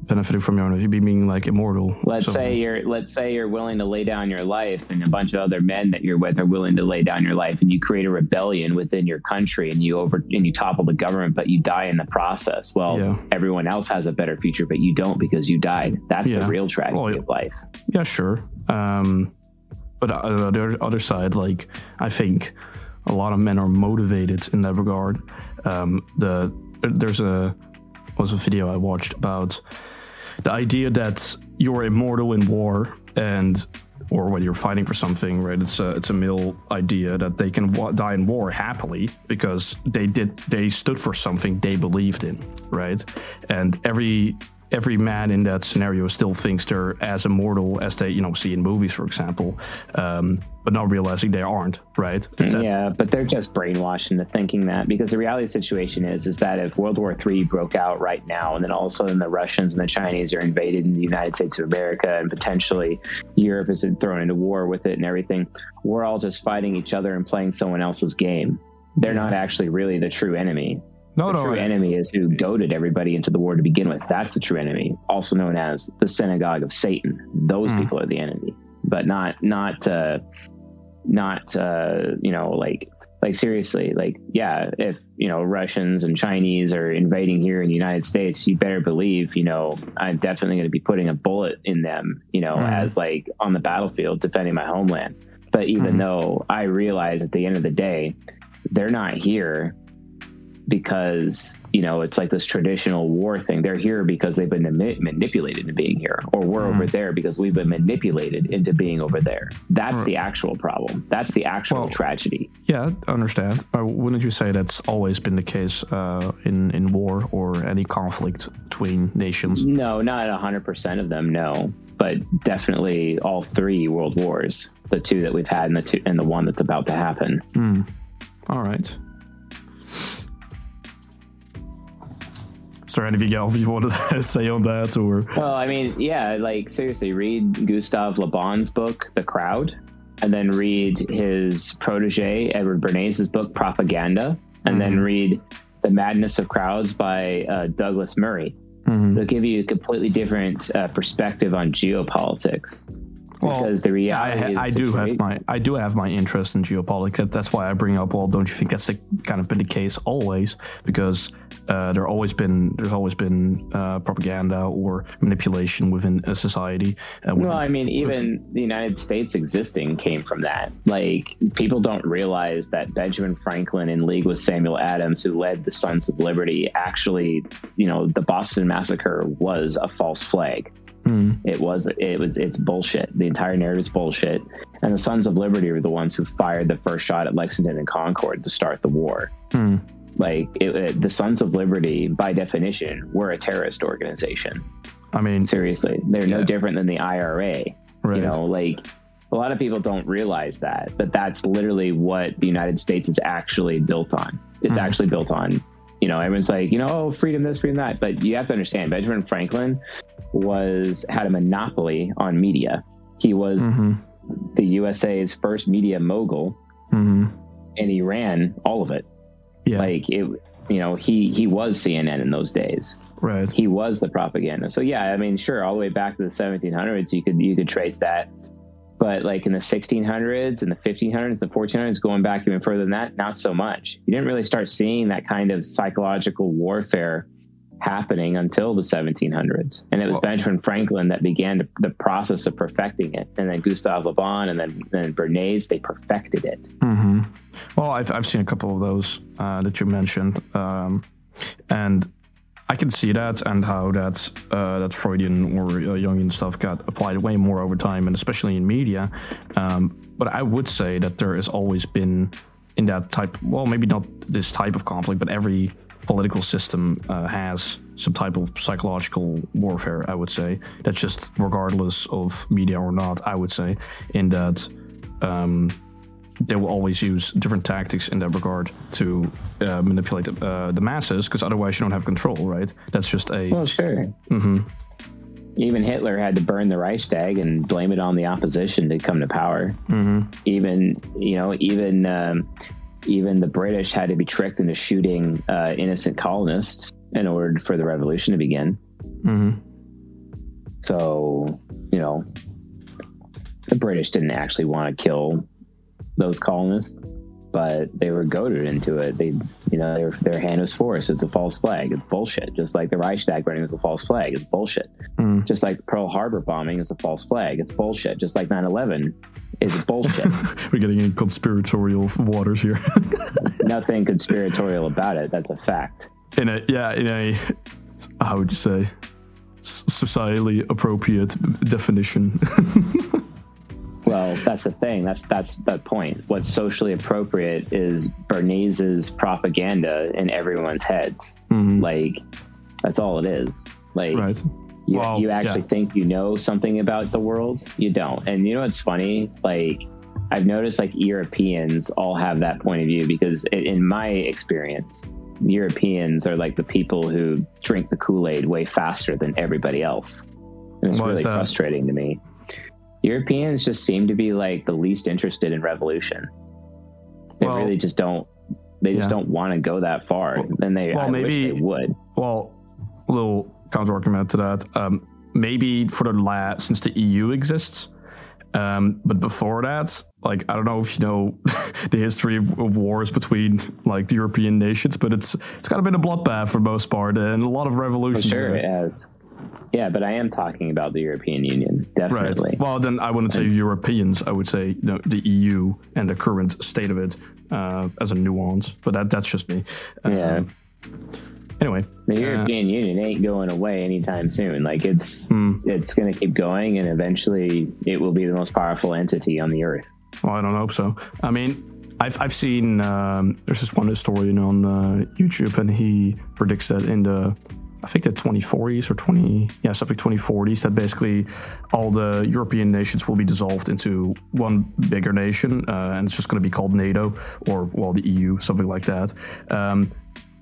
benefiting from your own? You mean like immortal? Let's So- say you're let's say you're willing to lay down your life and a bunch of other men that you're with are willing to lay down your life and you create a rebellion within your country and you over and you topple the government but you die in the process. Well, Yeah. everyone else has a better future but you don't because you died. That's Yeah. the real tragedy Well, of life. Yeah, sure. Um, but on the other- other side, like I think a lot of men are motivated in that regard. Um, the there's a was a video I watched about the idea that you're immortal in war and or when you're fighting for something, right? It's a it's a male idea that they can wa- die in war happily because they did they stood for something they believed in, right? And every every man in that scenario still thinks they're as immortal as they you know see in movies, for example, um, but not realizing they aren't, right? It's that- Yeah, but they're just brainwashed into thinking that because the reality of the situation is is that if World War III broke out right now and then all of a sudden the Russians and the Chinese are invaded in the United States of America and potentially Europe is thrown into war with it and everything, we're all just fighting each other and playing someone else's game. They're not actually really the true enemy. no, The no, true I- enemy is who goaded everybody into the war to begin with. That's the true enemy, also known as the synagogue of Satan. Those Hmm. people are the enemy, but not not uh, not uh, you know like like seriously like yeah if you know Russians and Chinese are invading here in the United States, you better believe you know I'm definitely going to be putting a bullet in them, you know, Hmm. as like on the battlefield defending my homeland. But even Hmm. though I realize at the end of the day, they're not here because you know it's like this traditional war thing. They're here because they've been mani- manipulated into being here, or we're Mm. over there because we've been manipulated into being over there. That's Right. the actual problem. That's the actual Well- tragedy. Yeah, I understand. But wouldn't you say that's always been the case uh, in in war or any conflict between nations? No, not hundred percent of them. No, but definitely all three world wars, the two that we've had, and the two and the one that's about to happen. Hmm. All right. Is there anything else you want to (laughs) say on that, or? Well, I mean, yeah, like seriously, read Gustave Le Bon's book, The Crowd, and then read his protege Edward Bernays' book, Propaganda, and mm-hmm. then read The Madness of Crowds by uh, Douglas Murray. Mm-hmm. They'll give you a completely different uh, perspective on geopolitics because well, the reality I, I do have my I do have my interest in geopolitics. That's why I bring up. Well, don't you think that's the, kind of been the case always? Because uh, there always been there's always been uh, propaganda or manipulation within a society. Uh, within, well, I mean, even the United States existing came from that. Like people don't realize that Benjamin Franklin, in league with Samuel Adams, who led the Sons of Liberty, actually, you know, the Boston Massacre was a false flag. Mm. It was it was it's bullshit. The entire narrative is bullshit. And the Sons of Liberty were the ones who fired the first shot at Lexington and Concord to start the war. Mm. Like it, it, the Sons of Liberty, by definition, were a terrorist organization. I mean, seriously, they're yeah. no different than the IRA. Right. You know, like a lot of people don't realize that, but that's literally what the United States is actually built on. It's mm. actually built on you know, everyone's like, you know, oh, freedom this, freedom that. But you have to understand, Benjamin Franklin was had a monopoly on media. He was mm-hmm. the USA's first media mogul, mm-hmm. and he ran all of it. Yeah. Like it, you know, he he was CNN in those days. Right. He was the propaganda. So yeah, I mean, sure, all the way back to the 1700s, you could you could trace that but like in the 1600s and the 1500s, the 1400s, going back even further than that, not so much. You didn't really start seeing that kind of psychological warfare happening until the 1700s. And it was well, Benjamin Franklin that began the process of perfecting it. And then Gustave Le Bon and then, then Bernays, they perfected it. Mm-hmm. Well, I've, I've seen a couple of those uh, that you mentioned. Um, and I can see that and how that uh, that Freudian or uh, Jungian stuff got applied way more over time, and especially in media. Um, but I would say that there has always been in that type. Well, maybe not this type of conflict, but every political system uh, has some type of psychological warfare. I would say that's just regardless of media or not. I would say in that. Um, they will always use different tactics in that regard to uh, manipulate uh, the masses because otherwise you don't have control, right? That's just a. Well, sure. Mm-hmm. Even Hitler had to burn the Reichstag and blame it on the opposition to come to power. Mm-hmm. Even you know, even um, even the British had to be tricked into shooting uh, innocent colonists in order for the revolution to begin. Mm-hmm. So you know, the British didn't actually want to kill those colonists, but they were goaded into it. They, you know, their their hand was forced. It's a false flag. It's bullshit. Just like the Reichstag burning was a false flag. It's bullshit. Mm. Just like Pearl Harbor bombing is a false flag. It's bullshit. Just like 9/11 is bullshit. (laughs) We're getting in conspiratorial waters here. (laughs) Nothing conspiratorial about it. That's a fact. In a yeah, in a how would you say societally appropriate definition. (laughs) Well, that's the thing. That's that's that point. What's socially appropriate is Bernays's propaganda in everyone's heads. Mm-hmm. Like that's all it is. Like right. you, well, you actually yeah. think you know something about the world. You don't. And you know what's funny? Like I've noticed like Europeans all have that point of view because in my experience, Europeans are like the people who drink the Kool Aid way faster than everybody else. And it's really frustrating to me. Europeans just seem to be like the least interested in revolution. They well, really just don't. They just yeah. don't want to go that far, well, and they. Well, I maybe they would. Well, a little counter argument to that. Um, maybe for the last since the EU exists, um, but before that, like I don't know if you know (laughs) the history of wars between like the European nations, but it's it's kind of been a bloodbath for most part, and a lot of revolutions. For sure, it has. Yeah, but I am talking about the European Union, definitely. Right. Well, then I wouldn't say Europeans. I would say you know, the EU and the current state of it uh, as a nuance. But that that's just me. Yeah. Um, anyway, the European uh, Union ain't going away anytime soon. Like it's hmm. it's going to keep going, and eventually it will be the most powerful entity on the earth. Well, I don't hope so. I mean, I've I've seen um, there's this one historian on uh, YouTube, and he predicts that in the I think the 2040s or 20, yeah, something 2040s, that basically all the European nations will be dissolved into one bigger nation, uh, and it's just going to be called NATO or, well, the EU, something like that. Um,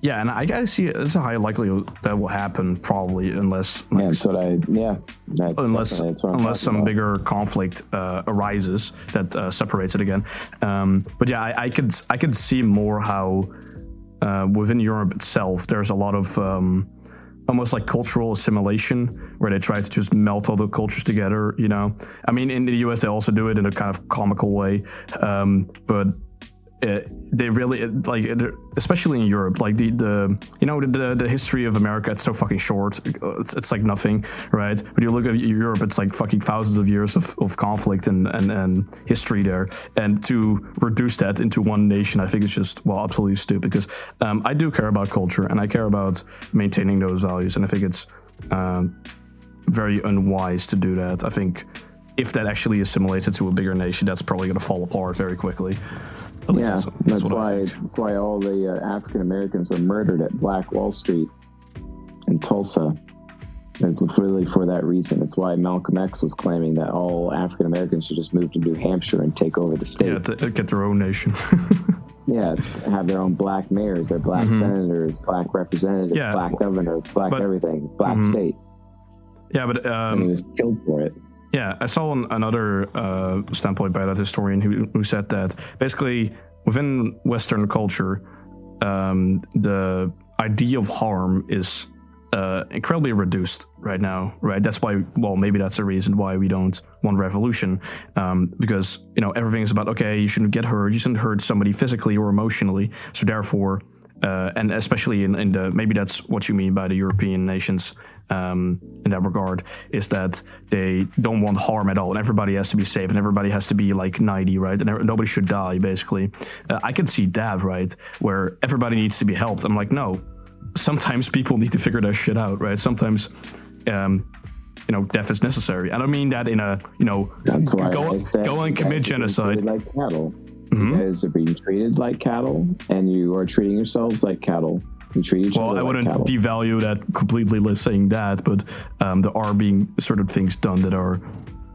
yeah, and I, I see it's a high likelihood that will happen probably unless like, Yeah, that's what I. Yeah, that, unless definitely, that's what I'm unless some about. bigger conflict uh, arises that uh, separates it again. Um, but yeah, I, I could I could see more how uh, within Europe itself there's a lot of um, almost like cultural assimilation where they try to just melt all the cultures together. You know, I mean in the U.S. they also do it in a kind of comical way, um, but uh, they really like especially in Europe like the the you know the the history of America it's so fucking short. It's, it's like nothing right? But you look at Europe it's like fucking thousands of years of, of conflict and, and and history there. And to reduce that into one nation I think it's just well absolutely stupid. Because um, I do care about culture and I care about maintaining those values. And I think it's um, very unwise to do that. I think if that actually assimilates it to a bigger nation that's probably going to fall apart very quickly Yeah, that's, what I why. That's why all the uh, African Americans were murdered at Black Wall Street in Tulsa. It's really for that reason. It's why Malcolm X was claiming that all African Americans should just move to New Hampshire and take over the state. Yeah, get their own nation. (laughs) Yeah, have their own black mayors, their black Mhm. senators, black representatives, Yeah, black governors, black but- everything, black Mhm. state. yeah, but and he um, was killed for it. Yeah, I saw an, another uh, standpoint by that historian who, who said that basically within Western culture, um, the idea of harm is uh, incredibly reduced right now, right? That's why, well, maybe that's the reason why we don't want revolution, um, because you know everything is about okay, you shouldn't get hurt, you shouldn't hurt somebody physically or emotionally, so therefore, uh, and especially in, in the maybe that's what you mean by the European nations um, in that regard is that they don't want harm at all, and everybody has to be safe, and everybody has to be like 90, right? And nobody should die, basically. Uh, I can see that, right, where everybody needs to be helped. I'm like, no, sometimes people need to figure their shit out, right? Sometimes, um, you know, death is necessary. I don't mean that in a, you know, That's why go, go and commit genocide. Like cattle. Mhm. You guys are being treated like cattle, and you are treating yourselves like cattle. You treat each Well, other I like wouldn't devalue that completely saying that, but um, there are being certain things done that are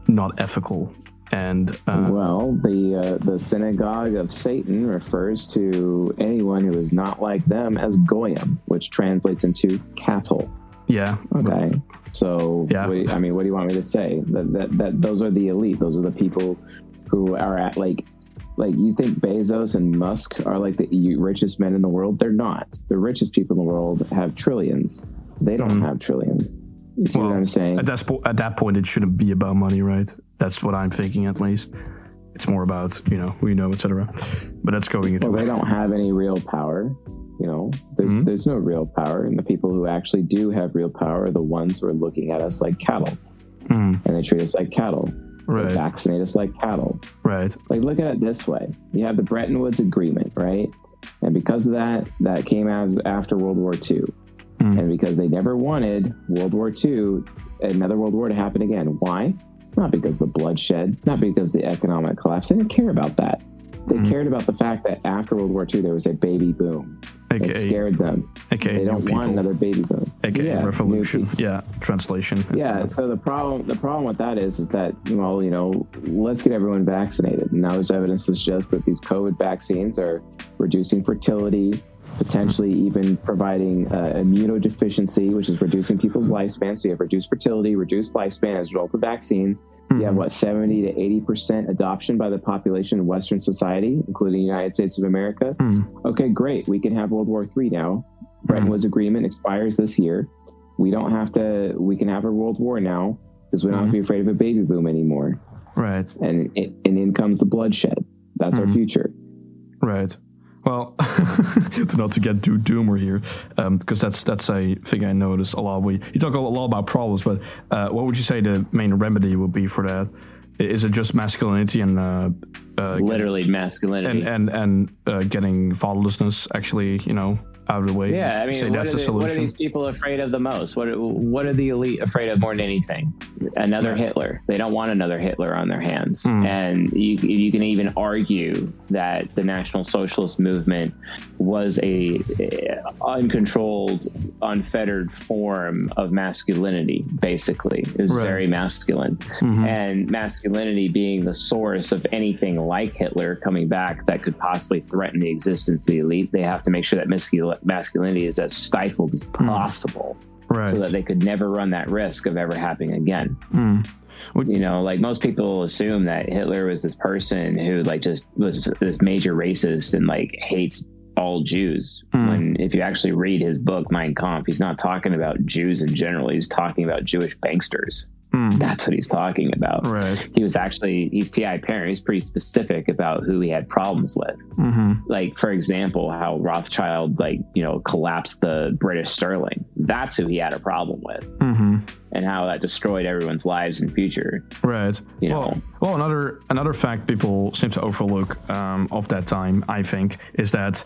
not ethical. And uh, Well, the uh, the synagogue of Satan refers to anyone who is not like them as goyim, which translates into cattle. yeah, Okay, so Yeah. you- I mean, what do you want me to say? That, that that those are the elite. Those are the people who are at like like you think Bezos and Musk are like the richest men in the world? They're not. The richest people in the world have trillions. They don't Mhm. have trillions. You see Well, what I'm saying? at that, spo- at that point, it shouldn't be about money, right? That's what I'm thinking, at least. It's more about, you know, who you know, etc. But that's going into Well, they don't have any real power. You know, there's Mhm. there's no real power, and the people who actually do have real power are the ones who are looking at us like cattle, Mm, and they treat us like cattle, right, vaccinate us like cattle. right. Like, look at it this way: you have the Bretton Woods Agreement, right? And because of that, that came out after World War II, Mm. and because they never wanted World War II, another World War to happen again. Why? Not because of the bloodshed, not because of the economic collapse. They didn't care about that. They Mhm. cared about the fact that after World War II, there was a baby boom. It scared them. AKA They don't people. want another baby boom. AKA Yeah, revolution. Yeah, translation. Yeah. So the problem, the problem with that is, is that well, you know, let's get everyone vaccinated. Now there's evidence to suggest that these COVID vaccines are reducing fertility, potentially even providing uh, immunodeficiency, which is reducing people's lifespan. So you have reduced fertility, reduced lifespan as a result of vaccines. You have Mhm. what 70 to 80 percent adoption by the population in Western society, including the United States of America. Mm, Okay, great. We can have World War III now. Bretton Mhm. Woods Agreement expires this year. We don't have to. We can have a World War now because we don't have to be afraid of a baby boom anymore. right, And it, and in comes the bloodshed. That's our future. right. Well, (laughs) to not to get too doomer here, because that's that's a thing I notice a lot. We you talk a lot about problems, but uh, what would you say the main remedy would be for that? Is it just masculinity and uh, uh, Literally masculinity. and and and uh, getting fatherlessness actually, you know, out of the way? yeah, I mean, say what that's are, the the, what are solution. these people afraid of the most? What what are the elite afraid of more than anything? Another Right. Hitler. They don't want another Hitler on their hands. Hmm. And you you can even argue that the National Socialist movement was a, a uncontrolled, unfettered form of masculinity. Basically, it was Right. very masculine Mhm. and masculinity being the source of anything like Hitler coming back that could possibly threaten the existence of the elite, they have to make sure that mascul- masculinity is as stifled as possible, right. so that they could never run that risk of ever happening again. Mm. You know, like most people assume that Hitler was this person who like just was this major racist and like hates all Jews. Mm. When if you actually read his book Mein Kampf, he's not talking about Jews in general. He's talking about Jewish banksters. Mm. That's what he's talking about. Right. He was actually he's T.I. Parent. He's pretty specific about who he had problems with. hmm Like for example, how Rothschild like you know collapsed the British sterling. That's who he had a problem with, hmm and how that destroyed everyone's lives and future. Right. You know. Well, well, another another fact people seem to overlook um, of that time, I think, is that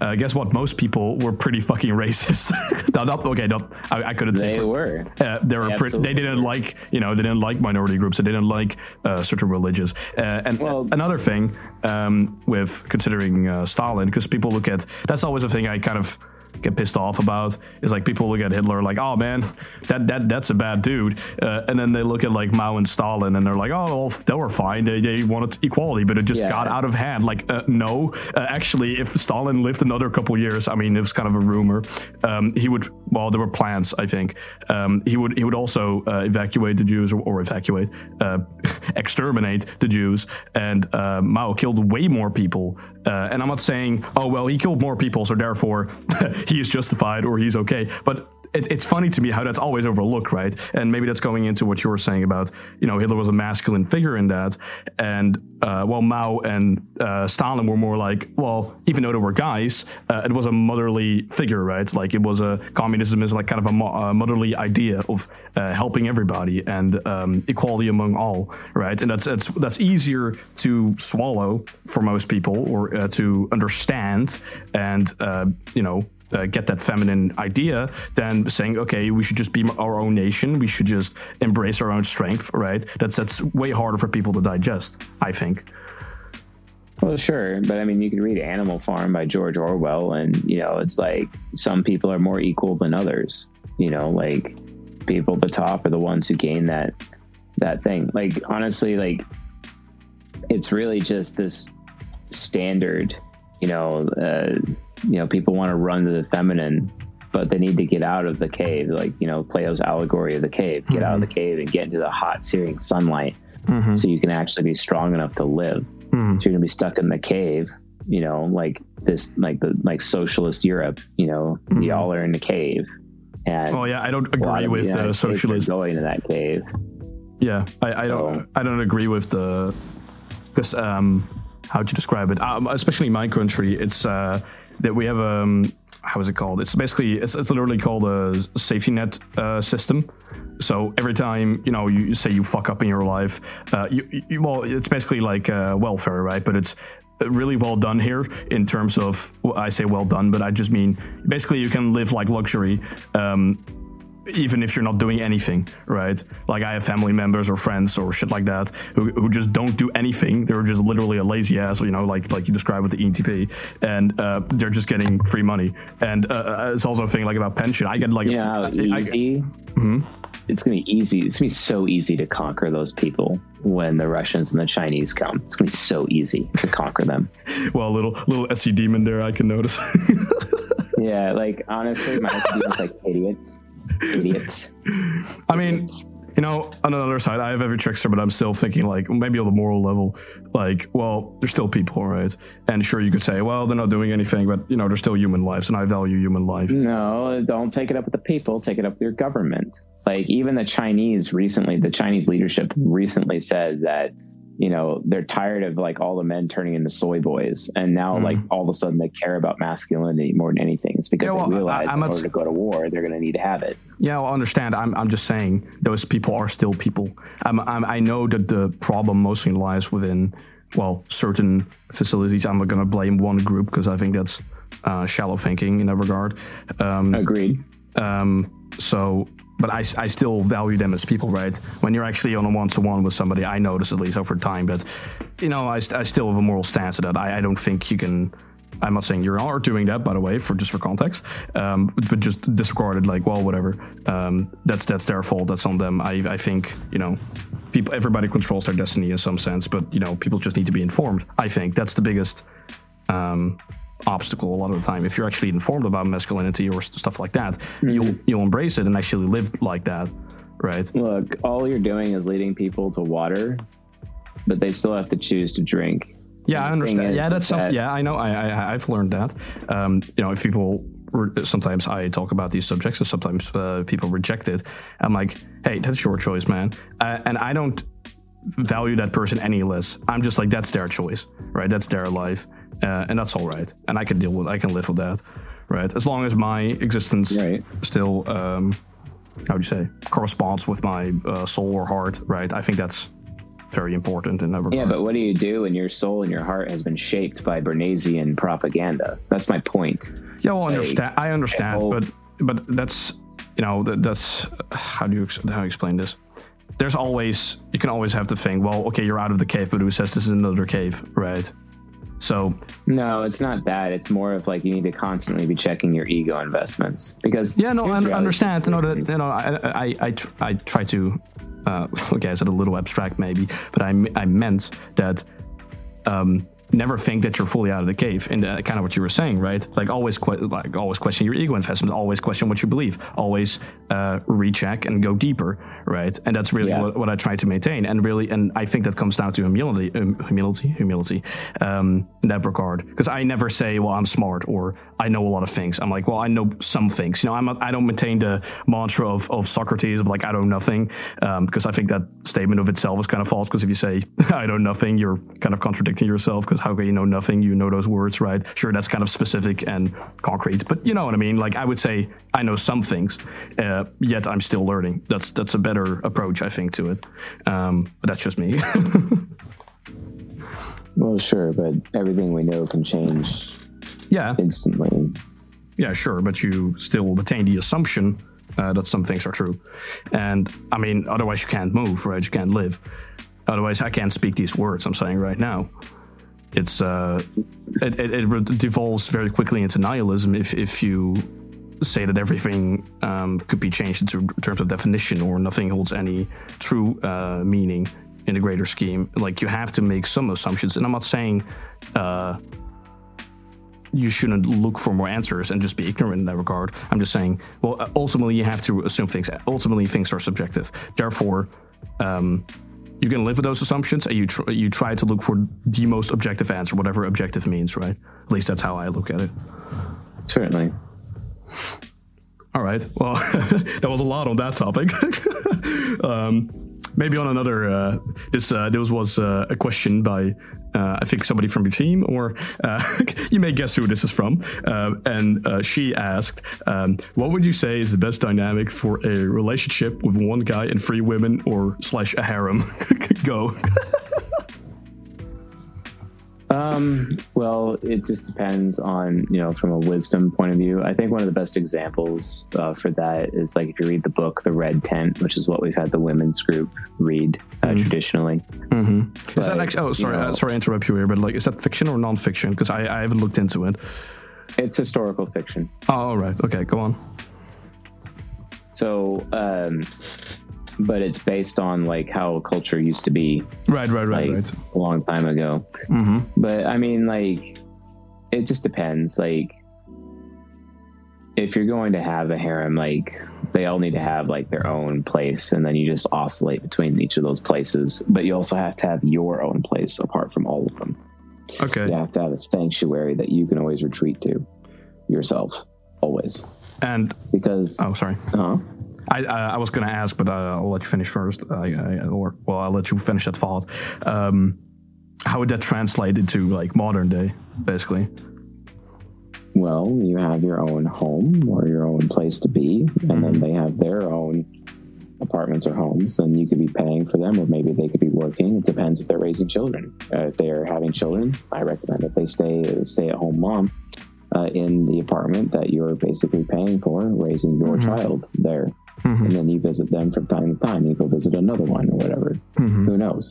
uh, guess what? Most people were pretty fucking (laughs) racist. (laughs) not, not- okay, not, I, I couldn't say They for, were. Uh, they were pretty, they didn't like you know they didn't like minority groups they didn't like uh, certain religions uh, and Well- another thing um, with considering uh, Stalin because people look at that's always a thing I kind of get pissed off about is like people look at Hitler like oh man that that that's a bad dude. Uh, and then they look at like Mao and Stalin and they're like oh well, they were fine. They, they wanted equality but it just Yeah. got out of hand. Like uh, no. Uh, actually if Stalin lived another couple years I mean it was kind of a rumor um, he would well there were plans I think. Um, he would he would also uh, evacuate the Jews or, or evacuate uh, (laughs) exterminate the Jews. And uh, Mao killed way more people. Uh, and I'm not saying oh well he killed more people so therefore (laughs) he is justified or he's okay but it, it's funny to me how that's always overlooked, right? And maybe that's going into what you were saying about, you know, Hitler was a masculine figure in that, and uh, while Mao and uh, Stalin were more like, well, even though they were guys, uh, it was a motherly figure, right? Like it was a communism is like kind of a mo- uh, motherly idea of uh, helping everybody and um, equality among all, right? And that's that's that's easier to swallow for most people or uh, to understand, and uh, you know uh, get that feminine idea than saying, okay, we should just be our own nation. We should just embrace our own strength, right? That's that's way harder for people to digest, I think. Well, sure, but I mean, you can read Animal Farm by George Orwell, and you know, it's like some people are more equal than others. You know, like people at the top are the ones who gain that that thing. Like honestly, like it's really just this standard. You know, uh, you know, people want to run to the feminine, but they need to get out of the cave. Like you know, Plato's allegory of the cave. Get out of the cave and get into the hot, searing sunlight, Mm-hmm. so you can actually be strong enough to live Mm-hmm. so you're gonna be stuck in the cave you know like this like the like socialist europe you know y'all are in the cave and Oh yeah, I don't agree of with the socialist. going to that cave Yeah, I, I don't. I don't agree with the because um, how to describe it? Um, especially in my country, it's uh, that we have um, how is it called? It's basically it's, it's literally called a safety net uh, system. So every time you know you say you fuck up in your life, uh, you, you well, it's basically like uh, welfare, right? But it's really well done here in terms of well, I say well done, but I just mean basically you can live like luxury. Um, even if you're not doing anything, right? Like I have family members or friends or shit like that who, who just don't do anything. They're just literally a lazy ass, you know, like like you described with the ENTP, and uh, they're just getting free money. And uh, uh, it's also a thing like about pension. I get like you a, know I- I- easy Mhm. it's gonna be easy it's gonna be so easy to conquer those people when the russians and the chinese come it's gonna be so easy to conquer them (laughs) well, a little little SE demon there, I can notice. (laughs) yeah like honestly my students like idiots idiots I mean, Idiots. you know, on the other side, I have every trickster, but I'm still thinking like maybe on the moral level, like, well, they're still people, right? And sure, you could say, well, they're not doing anything, but you know, they're still human lives, and I value human life. No, don't take it up with the people. Take it up with your government. Like even the Chinese recently, the Chinese leadership recently said that you know they're tired of like all the men turning into soy boys, and now Mhm. like all of a sudden they care about masculinity more than anything. It's because Yeah, well, they realize I'm in order to go to war, they're going to need to have it. Yeah, I understand. I'm, I'm just saying those people are still people. I'm, I'm, I know that the problem mostly lies within, well, certain facilities. I'm not going to blame one group because I think that's uh, shallow thinking in that regard. Um, Agreed. um, so, but I, I still value them as people, right? When you're actually on a one to one with somebody, I notice at least over time that, you know, I, I still have a moral stance that I, I don't think you can. I'm not saying you are doing that, by the way, for just for context, um, but just disregarded like, well, whatever. Um, that's that's their fault. That's on them. I, I think you know, people, everybody controls their destiny in some sense, but you know, people just need to be informed. I think that's the biggest um, obstacle a lot of the time. If you're actually informed about masculinity or stuff like that, you'll you'll embrace it and actually live like that, right? Look, all you're doing is leading people to water, but they still have to choose to drink. Yeah, I understand. yeah, that's that- something. Yeah, I know. I, I I've learned that. Um, you know, if people sometimes I talk about these subjects, and sometimes uh, people reject it. I'm like, hey, that's your choice, man. Uh, and I don't value that person any less. I'm just like, that's their choice, right? That's their life, uh, and that's all right. And I can deal with. I can live with that, right? As long as my existence Right. still, um, how would you say, corresponds with my uh, soul or heart, right? I think that's very important in that regard. Yeah, but what do you do when your soul and your heart has been shaped by Bernaysian propaganda? That's my point. Yeah, well, understand. I understand, but but that's you know that, that's how do you how do you explain this? There's always you can always have the thing. Well, okay, you're out of the cave, but who says this is another cave, right? So No, it's not that. It's more of like you need to constantly be checking your ego investments because yeah, no, I understand. No, that you know, I I I, tr- I try to. Uh, (laughs) okay, I said a little abstract maybe, but I, m- I meant that um, never think that you're fully out of the cave, and uh, kind of what you were saying, right? Like always, que- like always question your ego investment, always question what you believe, always uh, recheck and go deeper, right? And that's really Yeah. what, what I try to maintain, and really, and I think that comes down to humility, um, humility, humility, um, in that regard. Because I never say, well, I'm smart or I know a lot of things. I'm like, well, I know some things. You know, I'm not, I don't maintain the mantra of, of Socrates of like I know nothing, um, because I think that statement of itself is kind of false. Because if you say (laughs) I know nothing, you're kind of contradicting yourself. Because how can you know nothing? You know those words, right? Sure, that's kind of specific and concrete, but you know what I mean. Like I would say I know some things, uh, yet I'm still learning. That's that's a better approach, I think, to it. Um, but that's just me. (laughs) Well, sure, but everything we know can change yeah, instantly. Yeah, sure, but you still retain the assumption uh, that some things are true. And I mean, otherwise you can't move, right? You can't live. Otherwise, I can't speak these words I'm saying right now. It's uh, it, it, it devolves very quickly into nihilism if if you say that everything um, could be changed in terms of definition or nothing holds any true uh, meaning in the greater scheme. Like you have to make some assumptions, and I'm not saying. Uh, you shouldn't look for more answers and just be ignorant in that regard. I'm just saying, well, ultimately you have to assume things. Ultimately, things are subjective. Therefore, um, you can live with those assumptions, and you tr- you try to look for the most objective answer, whatever objective means, right? At least that's how I look at it. Certainly. All right. Well, (laughs) that was a lot on that topic. (laughs) um, maybe on another. Uh, this uh, this was uh, a question by uh, I think somebody from your team, or uh, (laughs) you may guess who this is from. Uh, and uh, she asked, um, "What would you say is the best dynamic for a relationship with one guy and three women, or slash a harem?" (laughs) Go. (laughs) Um, well, it just depends on, you know, from a wisdom point of view. I think one of the best examples uh, for that is like if you read the book, The Red Tent, which is what we've had the women's group read uh, traditionally. Mm-hmm. Is that actually? Oh, you sorry, uh, sorry, to interrupt you here, but like, is that fiction or non-fiction? Because I, I haven't looked into it. It's historical fiction. Oh, all right. Okay, go on. So, um, but it's based on like how culture used to be Right, right, right, like right. a long time ago. Mm-hmm. But I mean, like, it just depends. Like, if you're going to have a harem, like, they all need to have like their own place, and then you just oscillate between each of those places. But you also have to have your own place apart from all of them. Okay. You have to have a sanctuary that you can always retreat to yourself, always. And Because, oh, sorry. uh I I, I was gonna ask, but uh, I'll let you finish first. I, I, or well, I'll let you finish that thought. Um, how would that translate into like modern day, basically? well, you have your own home or your own place to be, and then they have their own apartments or homes, and you could be paying for them, or maybe they could be working. It depends if they're raising children. Uh, if they are having children, I recommend that they stay stay at home mom uh, in the apartment that you're basically paying for, raising your Mhm. child there, Mm-hmm. and then you visit them from time to time. You go visit another one or whatever. Mm-hmm. Who knows?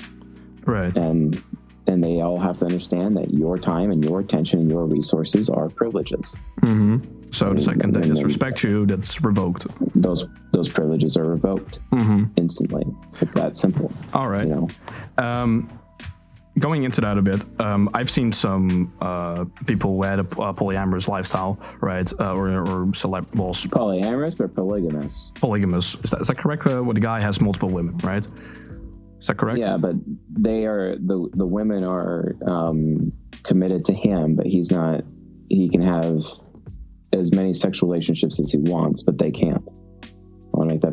Right. And and they all have to understand that your time and your attention and your resources are privileges. Mm-hmm. So the second they And disrespect you, that's revoked. Those those privileges are revoked Mm-hmm. instantly. It's that simple. All right. You know. Um, going into that a bit, um, I've seen some uh, people who had a, a polyamorous lifestyle, right? Uh, or or celeb, well, Polyamorous or polygamous? polygamous. Is that, is that correct? Uh, where the guy has multiple women, right? Is that correct? Yeah, but they are the the women are um, committed to him, but he's not. He can have as many sexual relationships as he wants, but they can't.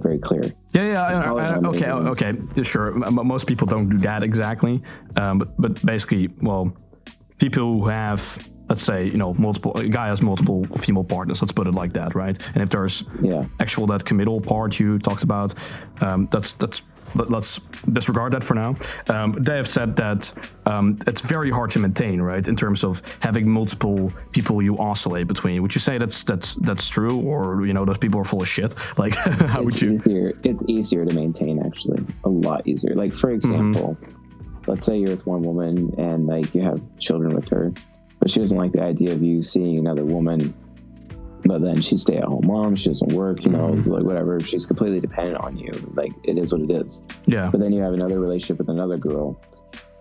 That very clear. Yeah, yeah. I, I, okay, okay, sure. Most people don't do that exactly, um, but but basically, well, people who have, let's say, you know, multiple a guy has multiple female partners. Let's put it like that, right? And if there's Yeah. actual that committal part you talked about, um, that's that's. Let- Let's disregard that for now. Um, they have said that um, it's very hard to maintain, right? In terms of having multiple people you oscillate between. Would you say that's that's that's true, or you know, those people are full of shit? (laughs) Like, (laughs) how would it's you? easier. It's easier to maintain, actually, a lot easier. Like for example, let's say you're with one woman and like you have children with her, but she doesn't like the idea of you seeing another woman. But then she's stay at home mom. She doesn't work. You know, like whatever. She's completely dependent on you. Like it is what it is. Yeah. But then you have another relationship with another girl,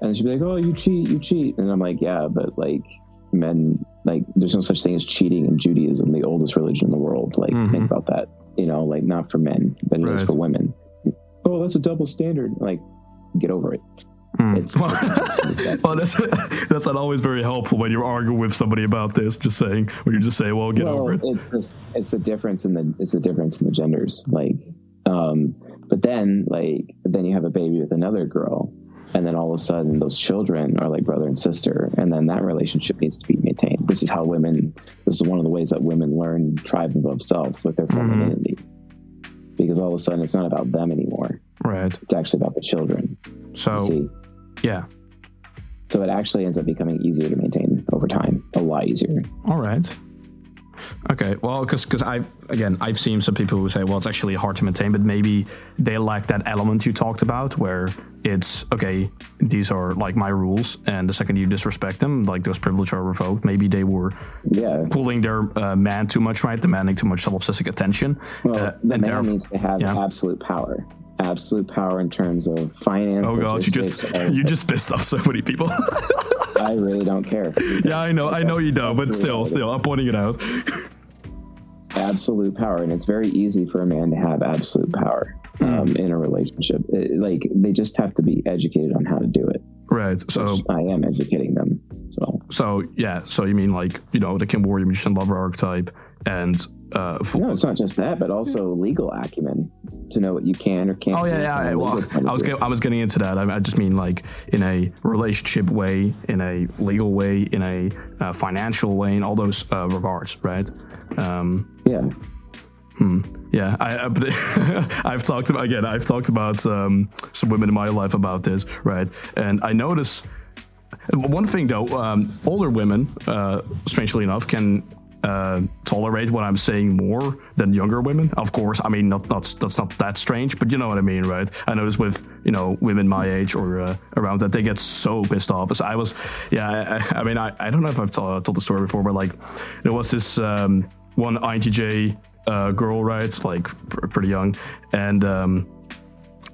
and she'd be like, "Oh, you cheat, you cheat," and I'm like, "Yeah, but like men, like there's no such thing as cheating in Judaism, the oldest religion in the world. Like Mhm. think about that. You know, like not for men, but it is Right. for women. Oh, that's a double standard. Like, get over it. Hmm. It's- (laughs) well, that's (laughs) that's not always very helpful when you're arguing with somebody about this. Just saying, when you just say, "Well, get well, over it." it's just it's the difference in the it's the difference in the genders. Like, um, but then like then you have a baby with another girl, and then all of a sudden those children are like brother and sister, and then that relationship needs to be maintained. This is how women. This is one of the ways that women learn tribe above self with their Mhm. femininity, because all of a sudden it's not about them anymore. Right. It's actually about the children. So, yeah. so it actually ends up becoming easier to maintain over time. A lot easier. All right. Okay. Well, because because I again I've seen some people who say, well, it's actually hard to maintain, but maybe they lack that element you talked about, where it's okay. These are like my rules, and the second you disrespect them, like those privileges are revoked. Maybe they were Yeah. pulling their uh, man too much, right? Demanding too much self-obsessive attention. Well, Uh, the and man theref- needs to have yeah. absolute power. Absolute power in terms of finance. Oh god, you just (laughs) you just pissed off so many people. (laughs) I really don't care. yeah, I know, I know you don't, but still, still, I'm pointing it out. Absolute power, and it's very easy for a man to have absolute power Hmm. um, in a relationship. It- like they just have to be educated on how to do it. Right. So, I am educating them. So so yeah. So you mean like you know the King Warrior magician lover archetype and uh. Full, no, it's not just that, but also legal acumen to know what you can or can't. Oh yeah, yeah. yeah. Well, legal point of I was get, I was getting into that. I, I just mean like in a relationship way, in a legal way, in a uh, financial way, in all those uh, regards, right? Um, yeah. Hmm. Yeah, I, (laughs) I've talked about again. I've talked about um, some women in my life about this, right? And I notice one thing though: um, older women, uh, strangely enough, can uh, tolerate what I'm saying more than younger women. Of course, I mean, not, not that's not that strange, but you know what I mean, right? I notice with you know women my age or uh, around that they get so pissed off. So I was, yeah, I, I mean, I, I don't know if I've told, told the story before, but like there was this um, one INTJ uh, girl, right? Like pr- pretty young, and um,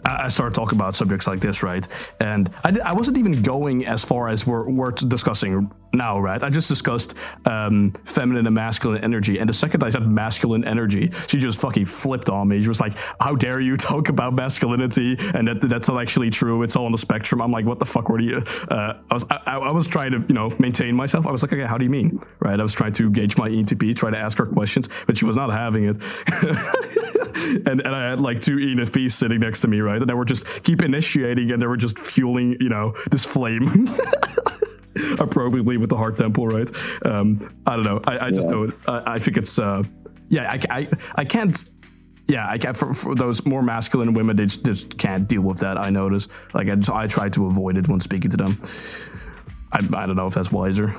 I started talking about subjects like this, right? And I, I wasn't even going as far as we're, we're discussing now, right? I just discussed um, feminine and masculine energy. And the second I said masculine energy, she just fucking flipped on me. She was like, How dare you (laughs) talk about masculinity? And that that's not actually true. It's all on the spectrum. I'm like, What the fuck were you? Uh, I, was, I, I was trying to, you know, maintain myself. I was like, Okay, how do you mean? Right? I was trying to gauge my ENTP, try to ask her questions, but she was not having it. (laughs) and, and I had like two ENFPs sitting next to me, right? And they were just keep initiating and they were just fueling, you know, this flame. (laughs) appropriately with the heart temple, right? Um, I don't know. I, I just Yeah. know. I, I think it's. Uh, yeah, I, I, I can't. Yeah, I can't. For, for those more masculine women, they just, just can't deal with that. I notice. Like I, just, I try to avoid it when speaking to them. I, I don't know if that's wiser.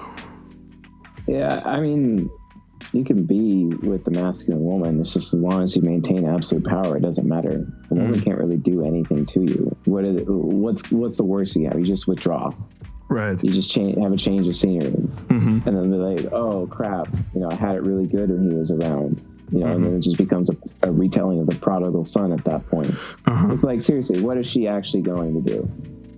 Yeah, I mean, you can be with the masculine woman. It's just as long as you maintain absolute power, it doesn't matter. The woman can't really do anything to you. What is what's what's the worst you have? You just withdraw. Right. You just change, have a change of scenery, hmm and then they're like, "Oh crap! You know, I had it really good when he was around." You know, and then it just becomes a, a retelling of the prodigal son at that point. Uh-huh. It's like seriously, what is she actually going to do?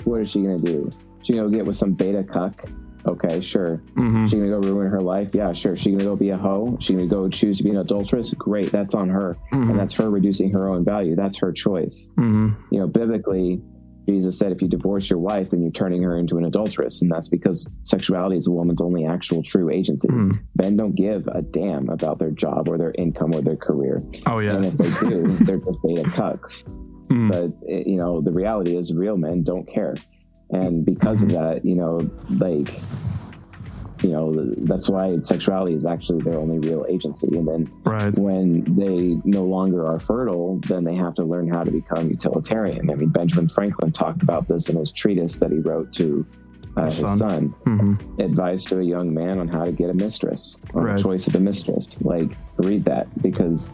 What is she going to do? She gonna get with some beta cuck. Okay, sure. hmm She gonna go ruin her life? Yeah, sure. She gonna go be a hoe? She gonna go choose to be an adulteress? Great, that's on her, Mhm. and that's her reducing her own value. That's her choice. hmm You know, biblically, Jesus said if you divorce your wife, then you're turning her into an adulteress, and that's because sexuality is a woman's only actual true agency. Mhm. Men don't give a damn about their job or their income or their career, Oh yeah. and if they do, they're just beta cucks. (laughs) Mhm. But eh, you know, the reality is, real men don't care, and because of that, you know, like, you know, that's why sexuality is actually their only real agency. And then Right. when they no longer are fertile, then they have to learn how to become utilitarian. I mean, Benjamin Franklin talked about this in his treatise that he wrote to uh, his Son. son, hmm advice to a young man on how to get a mistress or Right. choice of a mistress. Like, read that because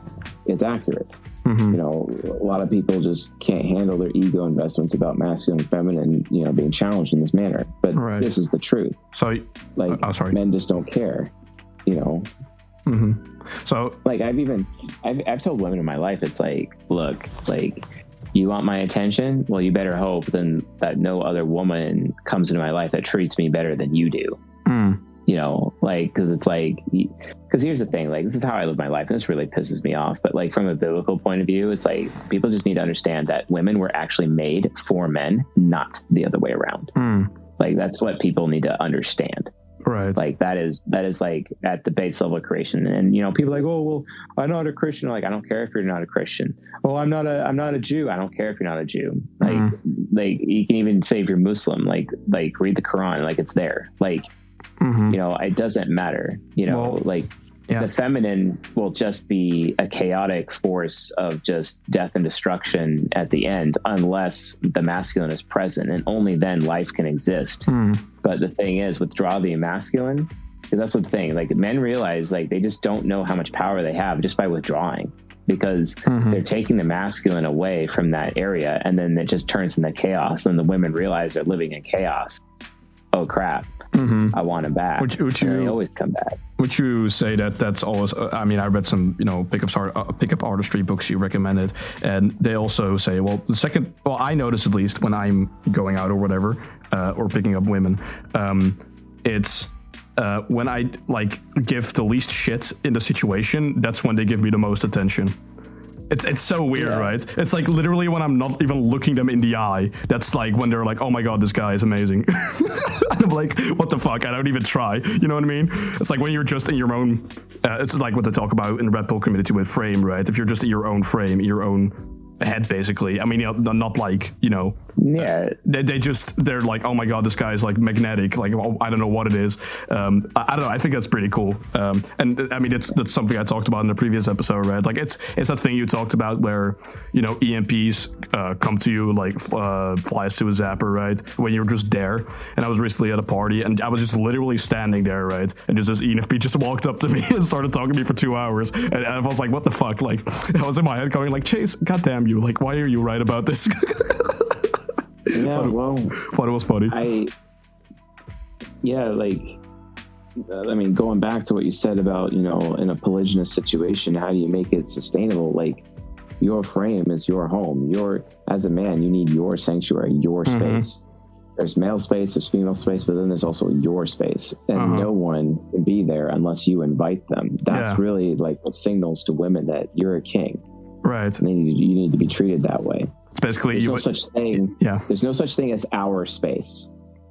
it's accurate hmm you know, a lot of people just can't handle their ego investments about masculine and feminine, you know, being challenged in this manner. But Right. this is the truth. So, Like, oh, sorry. men just don't care, you know. hmm So, like I've even I've, I've told women in my life it's like look like you want my attention well you better hope then that no other woman comes into my life that treats me better than you do mm, you know like because it's like because here's the thing like this is how i live my life and this really pisses me off but like from a biblical point of view it's like people just need to understand that women were actually made for men not the other way around. Mm, like that's what people need to understand. Right. like that is that is like at the base level of creation and you know people are like oh well i'm not a christian. Like i don't care if you're not a christian. Oh i'm not a i'm not a jew. I don't care if you're not a jew. Like Mhm. like you can even say if you're muslim like like read the quran like it's there. Like hmm you know it doesn't matter you know Well, like yeah. the feminine will just be a chaotic force of just death and destruction at the end unless the masculine is present and only then life can exist Mm, but the thing is, withdraw the masculine, because that's the thing. Like men realize, like they just don't know how much power they have just by withdrawing, because mhm. they're taking the masculine away from that area, and then it just turns into chaos. And the women realize they're living in chaos. Oh crap! Hmm I want him back. Would, would and you always come back. would you say that that's always? Uh, I mean, I read some you know pickup art, uh, pickup artistry books you recommended, and they also say, well, the second, well, I notice at least when I'm going out or whatever, uh, or picking up women, um, it's. Uh, when I like give the least shit in the situation, that's when they give me the most attention. It's it's so weird, Yeah. right? It's like literally when I'm not even looking them in the eye. That's like when they're like, "Oh my god, this guy is amazing." (laughs) I'm like, "What the fuck?" I don't even try. You know what I mean? It's like when you're just in your own. Uh, it's like what they talk about in the Red Pill community with frame, right? If you're just in your own frame, your own head, basically. I mean, you know, not like you know Yeah, they, they just they're like oh my god this guy is like magnetic. Like well, i don't know what it is. Um I, I don't know. I think that's pretty cool. Um and uh, i mean it's that's something i talked about in the previous episode right? Like it's it's that thing you talked about where you know enps uh, come to you like uh, flies to a zapper right? When you're just there. And i was recently at a party and i was just literally standing there right? And just this enfp just walked up to me (laughs) and started talking to me for two hours. And i was like what the fuck? Like (laughs) i was in my head going like chase god damn you like why are you right about this (laughs) Yeah, well, thought it was funny I, yeah, like, uh, I mean, going back to what you said about, you know, in a polygynous situation, how do you make it sustainable? Like, your frame is your home. Your, as a man, you need your sanctuary, your Mhm. space. There's male space, there's female space, but then there's also your space, and Uh-huh. no one can be there unless you invite them. That's Yeah. really like what signals to women that you're a king. Right you, you need to be treated that way. It's basically There's you. no such thing. yeah. There's no such thing as our space.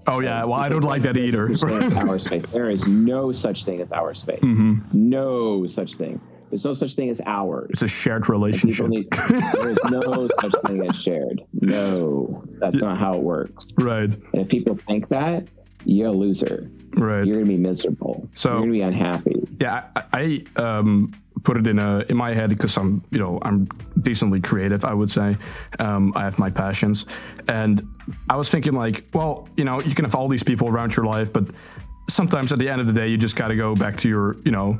Oh yeah. Well, I don't like that either. There's no such thing as our space. (laughs) There is no such thing as our space. hmm No such thing. There's no such thing as ours. It's a shared relationship. need, (laughs) there is no such thing as shared. No, that's not how it works. right. And if people think that, you're a loser. Right. You're gonna be miserable. So- you're gonna be unhappy. yeah. I, I um put it in a in my head because I'm you know I'm decently creative. I would say um, I have my passions, and I was thinking like, well, you know, you can have all these people around your life, but sometimes at the end of the day, you just got to go back to your you know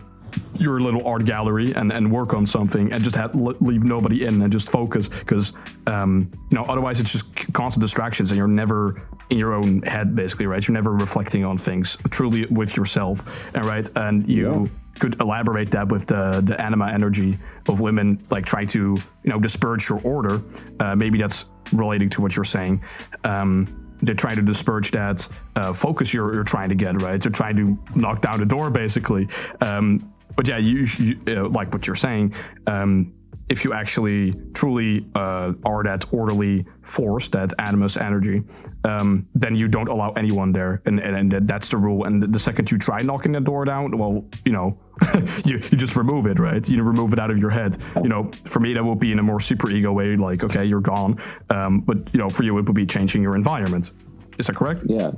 your little art gallery and, and work on something and just have, leave nobody in and just focus because um, you know otherwise it's just constant distractions and you're never in your own head basically right? You're never reflecting on things truly with yourself and right? And you could elaborate that with the the anima energy of women like trying to you know disperse your order. Uh, maybe that's relating to what you're saying. Um, they're trying to disperse that uh, focus you're, you're trying to get, right? They're trying to knock down the door, basically. Um, but yeah, you, you uh, like what you're saying. Um, if you actually truly uh, are that orderly force, that animus energy, um, then you don't allow anyone there, and, and, and that's the rule. And the second you try knocking the door down, well, you know, (laughs) you, you just remove it, right? You remove it out of your head. You know, for me that would be in a more super ego way, like okay, you're gone. Um, but you know, for you it would be changing your environment. Is that correct? Yeah.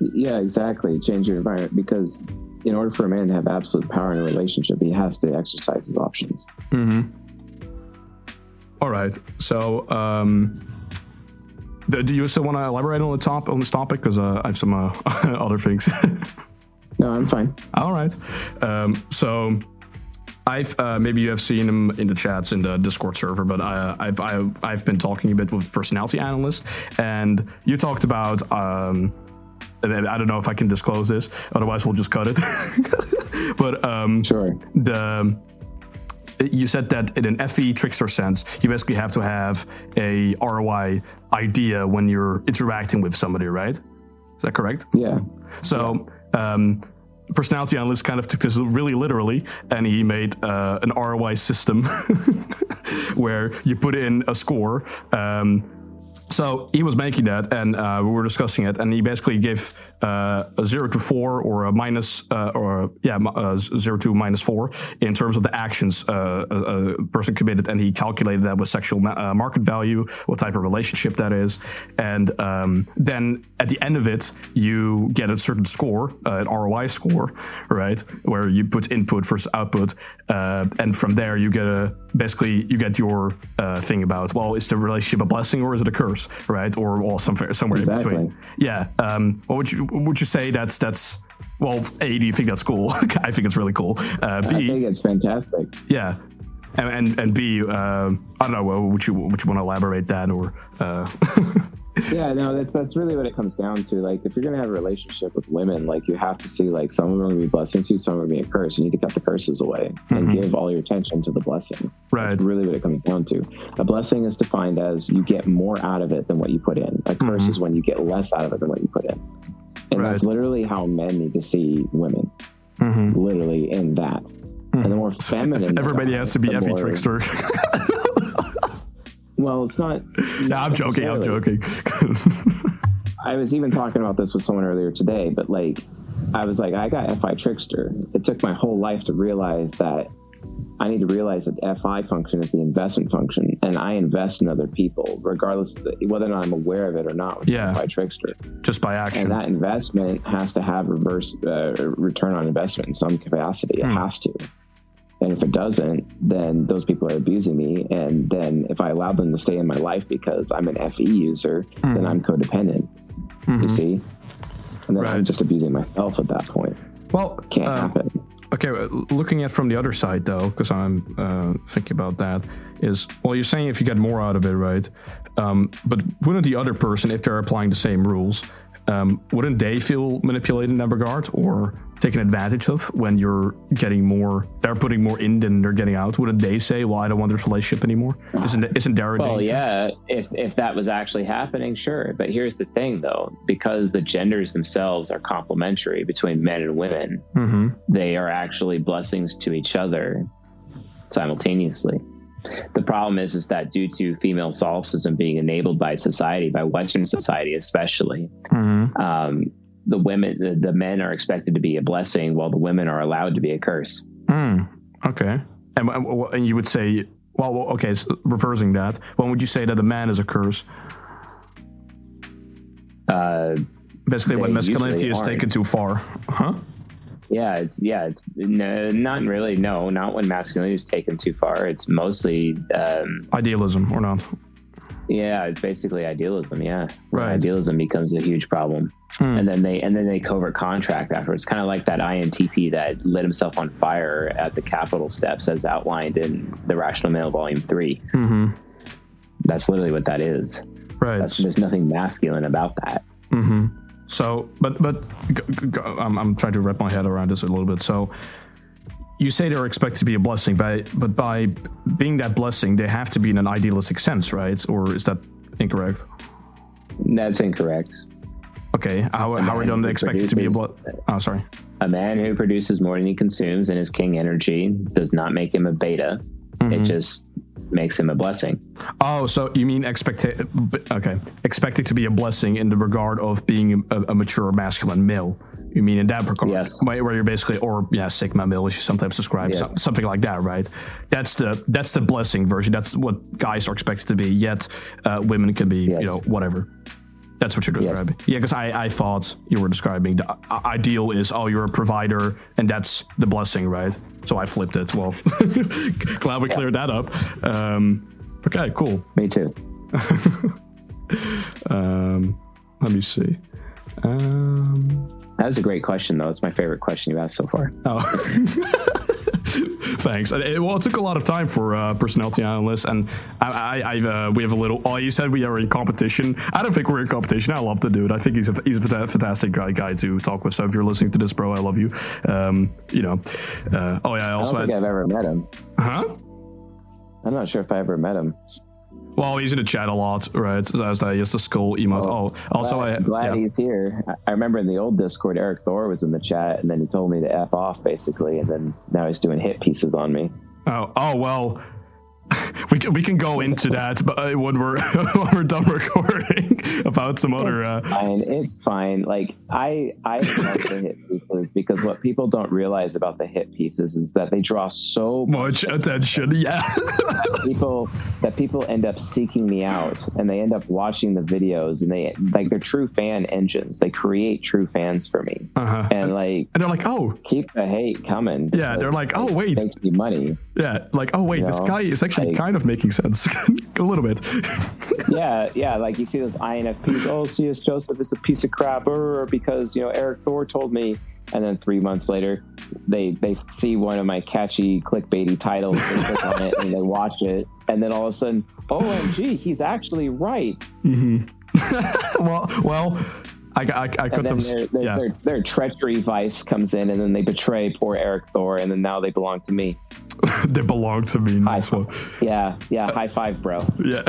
Yeah, exactly. Change your environment because in order for a man to have absolute power in a relationship, he has to exercise his options. Mm-hmm. All right. So, um, do you still want to elaborate on the top on this topic? Because uh, I have some uh, (laughs) other things. (laughs) no, I'm fine. All right. Um, so. I've uh, maybe you have seen him in the chats in the Discord server, but I, I've, I've I've been talking a bit with personality analyst, and you talked about um, I don't know if I can disclose this, otherwise we'll just cut it. (laughs) but um, sure, the you said that in an FE trickster sense, you basically have to have a ROI idea when you're interacting with somebody, right? Is that correct? Yeah. So, um, personality analyst kind of took this really literally, and he made uh, an ROI system (laughs) where you put in a score. Um, so he was making that, and uh, we were discussing it, and he basically gave a zero to four or a minus, uh, or yeah, uh, zero to minus four in terms of the actions uh, a, person committed, and he calculated that with sexual ma- uh, market value, what type of relationship that is, and um, then at the end of it, you get a certain score, an ROI score, right, where you put input versus output, and from there you get a basically you get your thing about well, is the relationship a blessing or is it a curse, right, or well, somewhere somewhere exactly. in between. Yeah. Um, what would you would you say that's that's well a do you think that's cool? (laughs) I think it's really cool. Uh, b i think it's fantastic. Yeah. And and, and b uh, i don't know would you would you want to elaborate that or uh... (laughs) yeah no that's that's really what it comes down to. Like if you're gonna have a relationship with women like you have to see like some of them are gonna be blessings to you some are gonna be a curse. You need to cut the curses away and mm-hmm. give all your attention to the blessings. Right. That's really what it comes down to. A blessing is defined as you get more out of it than what you put in. A curse mm-hmm. is when you get less out of it than what you put in and right. that's literally how men need to see women. Mm-hmm. Literally in that. Mm-hmm. And the more feminine. Everybody has to be FE more... Trickster. (laughs) well, it's not. (laughs) No, I'm joking. I'm joking. (laughs) I was even talking about this with someone earlier today, but like, I was like, I got FI Trickster. It took my whole life to realize that I need to realize that the FI function is the investment function, and I invest in other people, regardless whether or not I'm aware of it or not. Yeah, FI Trickster, just by action. And that investment has to have reverse uh, return on investment in some capacity. It hmm. has to. And if it doesn't, then those people are abusing me. And then if I allow them to stay in my life because I'm an FE user, hmm. then I'm codependent. Mm-hmm. You see? And then right. I'm just abusing myself at that point. Well, can't uh, happen Okay, uh, looking at from the other side though, because I'm uh, thinking about that, is well, you're saying if you get more out of it, right? Um, but wouldn't the other person, if they're applying the same rules, um, wouldn't they feel manipulated in that regard or taken advantage of when you're getting more? They're putting more in than they're getting out. Wouldn't they say, "Well, I don't want this relationship anymore"? Isn't isn't there? well, yeah. If if that was actually happening, sure. But here's the thing, though, because the genders themselves are complementary between men and women, mm-hmm. they are actually blessings to each other simultaneously. The problem is, is that due to female solipsism being enabled by society, by Western society especially, mm-hmm. um, the women, the, the, men are expected to be a blessing, while the women are allowed to be a curse. Mm, okay, and, and you would say, well, okay, so reversing that, when would you say that a man is a curse? Uh, Basically, when masculinity is taken too far, huh? Yeah, it's yeah, it's no, not really. No, not when masculinity is taken too far. It's mostly um, idealism or not. Yeah, it's basically idealism. Yeah, right. Idealism becomes a huge problem, hmm. and then they and then they covert contract afterwards. Kind of like that INTP that lit himself on fire at the Capitol steps, as outlined in the Rational Male Volume 3 mm-hmm. That's literally what that is. Right. That's, there's nothing masculine about that. Mm-hmm. So, but but I'm, I'm trying to wrap my head around this a little bit. So, you say they're expected to be a blessing, but but by being that blessing, they have to be in an idealistic sense, right? Or is that incorrect? That's incorrect. Okay, how, how are who expected to be a blood? Oh, ah, sorry. A man who produces more than he consumes and is king energy does not make him a beta. It Mhm. just makes him a blessing. Oh, so you mean expect okay, expected to be a blessing in the regard of being a, a mature masculine male. You mean in that regard, Yes. Where you're basically, or yeah, sigma male, as you sometimes describe, Yes. some- something like that, right? That's the that's the blessing version. That's what guys are expected to be. Yet uh, women can be, you know, whatever. That's what you're describing. Yeah, because I, I thought you were describing the ideal is oh you're a provider and that's the blessing, right? So I flipped it. Well, (laughs) glad we cleared that up. Um, okay, cool. Me too. (laughs) Um, let me see. Um, That was a great question, though. It's my favorite question you've asked so far. oh, (laughs) (laughs) thanks. It, well, it took a lot of time for uh, personality analysts, and I, I, uh, we have a little. Oh, you said we are in competition. I don't think we're in competition. I love the dude. I think he's a he's a fantastic guy, guy to talk with. So if you're listening to this, bro, I love you. Um, you know. Uh, oh yeah, I also I don't think had. I've ever met him. Huh? I'm not sure if I ever met him. Well, he's in the chat a lot, right? So As the, just the skull emote. Oh, also I. glad, glad yeah. he's here. I remember in the old Discord, Erik Thor was in the chat, and then he told me to f off basically, and then now he's doing hit pieces on me. Oh, oh well. (laughs) We can, we can go into that but uh, when we're (laughs) when we're done recording (laughs) about some other. Uh, It's fine. It's fine. Like I, I love the hit pieces because what people don't realize about the hit pieces is that they draw so much attention, yeah. people that people end up seeking me out and they end up watching the videos and they like they're true fan engines. They create true fans for me, uh-huh. and like And they're like, oh, keep the hate coming. Yeah, they're like, oh, wait. makes me money. yeah, like, oh wait, this know, guy is actually like- kind of making sense (laughs) a little bit. (laughs) yeah, yeah. Like you see those INFPs. Oh, CS Joseph is a piece of crap, or because you know Erik Thor told me. And then three months later, they they see one of my catchy clickbaity titles, they click on it, and they watch it, and then all of a sudden, OMG, he's actually right. hmm (laughs) well, well, I, I, I cut them. their, their, yeah, their, their treachery vice comes in, and then they betray poor Erik Thor, and then now they belong to me. (laughs) they belong to me. High Nice one. Yeah, yeah. High five, bro. Yeah. (laughs)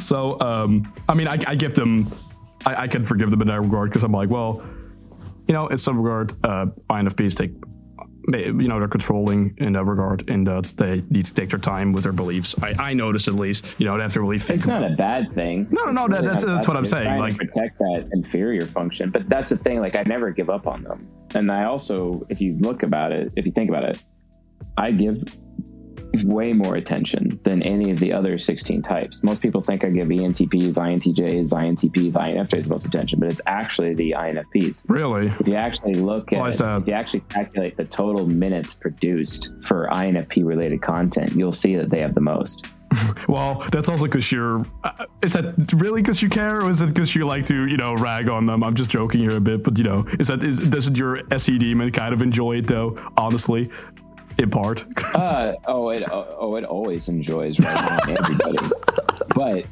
so, um, I mean, I, I give them, I, I can forgive them in that regard because I'm like, well, you know, in some regard, uh, INFPs take, Eh, you know, they're controlling in that regard, and that they need to take their time with their beliefs. I, I notice at least, you know, they have to really think. It's not a bad thing. No, no, no, that- that's- that's what I'm saying, like- protect that inferior function, but that's the thing. Like, I never give up on them, and I also, if you look about it, if you think about it, I give way more attention than any of the other 16 types. Most people think I give ENTPs, INTJs, INTPs, INFJs the most attention, but it's actually the INFPs. Really? If you actually look at, that? if you actually calculate the total minutes produced for INFP related content, you'll see that they have the most. (laughs) Well, that's also because you're. Uh, is that really because you care, or is it because you like to, you know, rag on them? I'm just joking here a bit, but you know, is that is doesn't your SE demon kind of enjoy it though? Honestly, in part. (laughs) Uh, oh, it oh, it always enjoys right everybody. (laughs) But